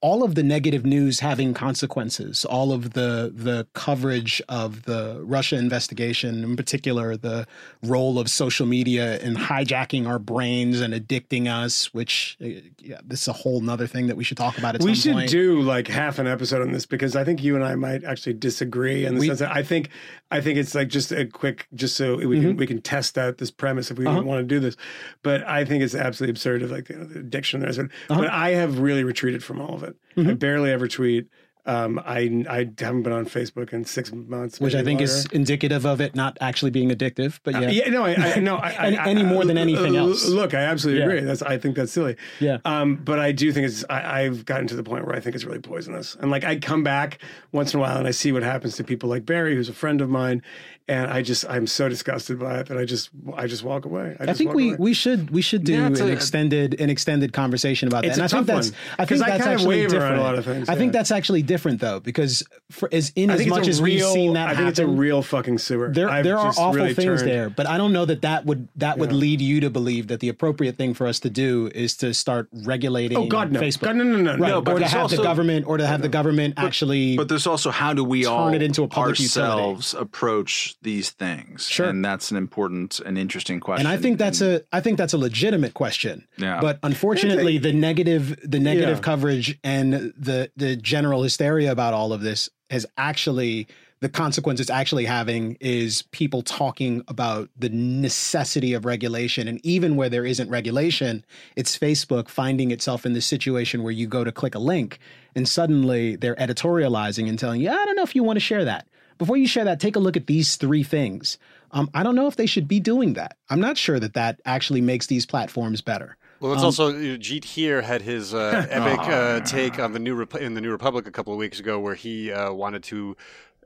all of the negative news having consequences, all of the the coverage of the Russia investigation, in particular, the role of social media in hijacking our brains and addicting us, which uh, yeah, this is a whole nother thing that we should talk about at we should point. do like half an episode on this because I think you and I might actually disagree in the We- sense that I think I think it's like just a quick just so we Mm-hmm. can we can test out this premise if we Uh-huh. want to do this. But I think it's absolutely absurd of like you know, the addiction there. Uh-huh. But I have really retreated from all of it. Mm-hmm. I barely ever tweet. Um, I I haven't been on Facebook in six months, which I think longer. is indicative of it not actually being addictive. But yeah, Yeah, no, I, I no, I, Any- I- any more than anything l- else. Look, I absolutely Yeah. agree. That's I think that's silly. Yeah. Um, but I do think it's I, I've gotten to the point where I think it's really poisonous. And like I come back once in a while and I see what happens to people like Bari, who's a friend of mine, and I just I'm so disgusted by it that I just I just walk away. I, I just think we, away. we should we should do Yeah, an a- extended an extended conversation about that. It's and a I think tough that's one, I 'cause think I that's kind of actually waver on a lot of things, I think that's actually different different though, because for, as in as much as real, we've seen that I think happen, it's a real fucking sewer. there I've there are awful really things turned- there, but I don't know that that would that would Yeah. lead you to believe that the appropriate thing for us to do is to start regulating. Oh God, no! Facebook. God, no, no, no, Right, No, but or to there's have the government, or to have the government actually. But there's also how do we Turn all it into a public ourselves approach these things? Sure. and that's an important and interesting question. and I think that's a I think that's a legitimate question. Yeah. But unfortunately, the negative the negative Yeah. coverage and the the general hysteria about all of this has actually the consequence it's actually having is people talking about the necessity of regulation and even where there isn't regulation it's facebook finding itself in this situation where you go to click a link and suddenly they're editorializing and telling you i don't know if you want to share that before you share that take a look at these three things um, i don't know if they should be doing that i'm not sure that that actually makes these platforms better Well, it's also uh, Jeet Heer had his uh, epic uh, take on the new Rep- in the New Republic a couple of weeks ago, where he uh, wanted to.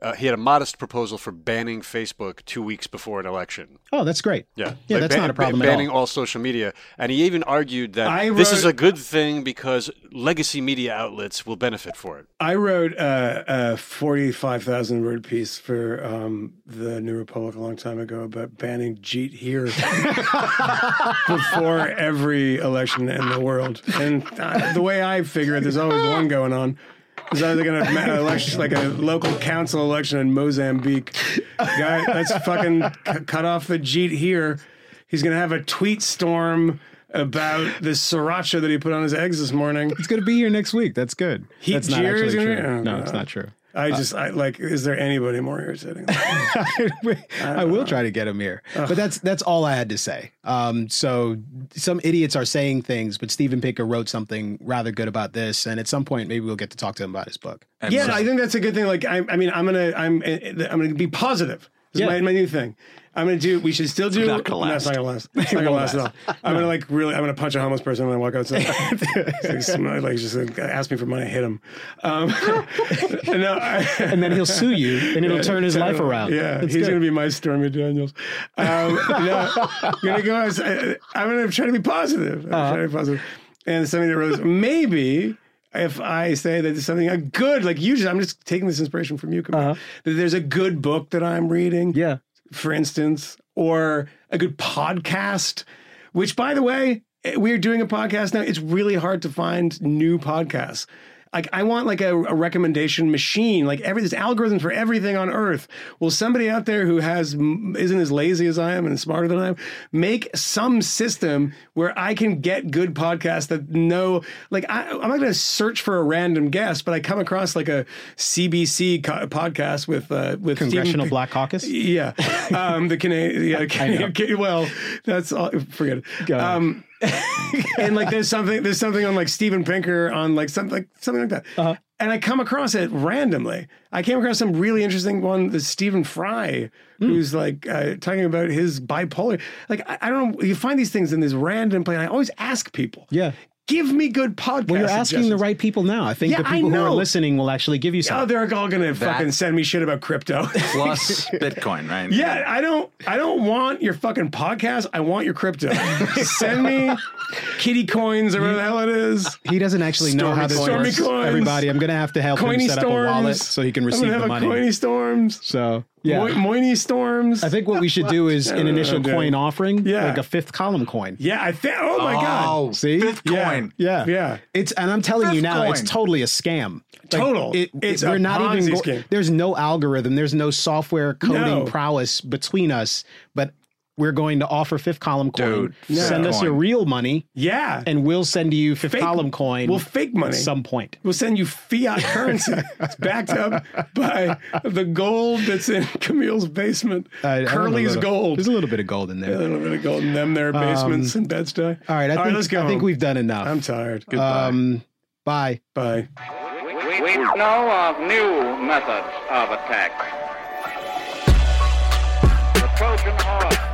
Uh, he had a modest proposal for banning Facebook two weeks before an election. oh that's great Yeah, yeah Like that's ban- not a problem ba- at banning all all social media, and he even argued that I this is a good thing because legacy media outlets will benefit for it. I wrote uh, a forty-five thousand word piece for um, the New Republic a long time ago about banning Jeet Heer before every election in the world. And uh, the way I figure it, there's always one going on. There's either going to election like a local council election in Mozambique. Guy, let's fucking c- cut off the Jeet Heer. He's going to have a tweet storm about the sriracha that he put on his eggs this morning. it's going to be here next week that's good Heat that's not actually true oh, no it's not true I just I like. Is there anybody more irritating? I will try to get him here, but that's that's all I had to say. Um, so some idiots are saying things, but Steven Pinker wrote something rather good about this, and at some point maybe we'll get to talk to him about his book. And yeah, so- I think that's a good thing. Like, I, I mean, I'm gonna, I'm, I'm gonna be positive. This Yeah. is my, my new thing. I'm gonna do. We should still do. Not gonna No, it's not gonna last. It's not gonna last at all. I'm gonna like really. I'm gonna punch a homeless person when I walk outside. It's like, some- like just like, ask me for money, hit him. Um, no, I, and then he'll sue you, and it'll turn his life around. Yeah, he's good. gonna be my Stormy Daniels. Um, no, I'm gonna go. I, I'm gonna try to be positive. I'm Uh-huh. trying to be positive. And something that really maybe if I say that there's something a good, like usually I'm just taking this inspiration from you, Camille, that there's a good book that I'm reading, Uh-huh. Yeah, for instance, or a good podcast, which by the way, eh, we're doing a podcast now. It's really hard to find new podcasts. Like I want like a, a recommendation machine, like every there's algorithms for everything on earth. Will somebody out there who has isn't as lazy as I am and smarter than I am make some system where I can get good podcasts that know like I, I'm not going to search for a random guest, but I come across like a CBC co- podcast with uh, with Congressional P- Black Caucus. yeah, um, the Canadian. Yeah, Canadian well, that's all. Forget it. And like, there's something. There's something on like Steven Pinker on like something like something like that. Uh-huh. And I come across it randomly. I came across some really interesting one. The Stephen Fry, Hmm. who's like uh, talking about his bipolar. Like I, I don't know. You find these things in this random place. I always ask people. Yeah. Give me good podcast. Well, you're asking the right people now. I think Yeah, the people who are listening will actually give you something. Oh, they're all gonna fucking send me shit about crypto. plus Bitcoin, right? Yeah, I don't I don't want your fucking podcast. I want your crypto. Send me kitty coins or whatever the hell it is. he doesn't actually know how this Stormy works. coins. Everybody, I'm going to have to help him set storms. up a wallet so he can I'm receive the money. a coiny storms. so yeah. Mo- Moiny storms. I think what we should do is an initial Okay. coin offering, Yeah. like a fifth column coin. yeah, I think oh my god. Oh, See? fifth Yeah. coin. Yeah, Yeah. It's and I'm telling you Fifth now, it's coin. totally a scam. Like, Total. It, It's it- a we're not Ponzi even. scheme. There's no algorithm. There's no software coding No. prowess between us. But we're going to offer fifth column coin. Dude, Send fifth us your real money, Yeah. and we'll send you fifth Fake- column coin. Well, fake money. at some point. We'll send you fiat currency. it's backed up by the gold that's in Camille's basement. I- I Curly's little- gold. There's a little bit of gold in there. a little bit of gold in them there basements and Bed-Stuy. All right, I think let's go. I think we've done enough. I'm tired. Um, bye. Bye. We, we know of new methods of attack. The Trojan horse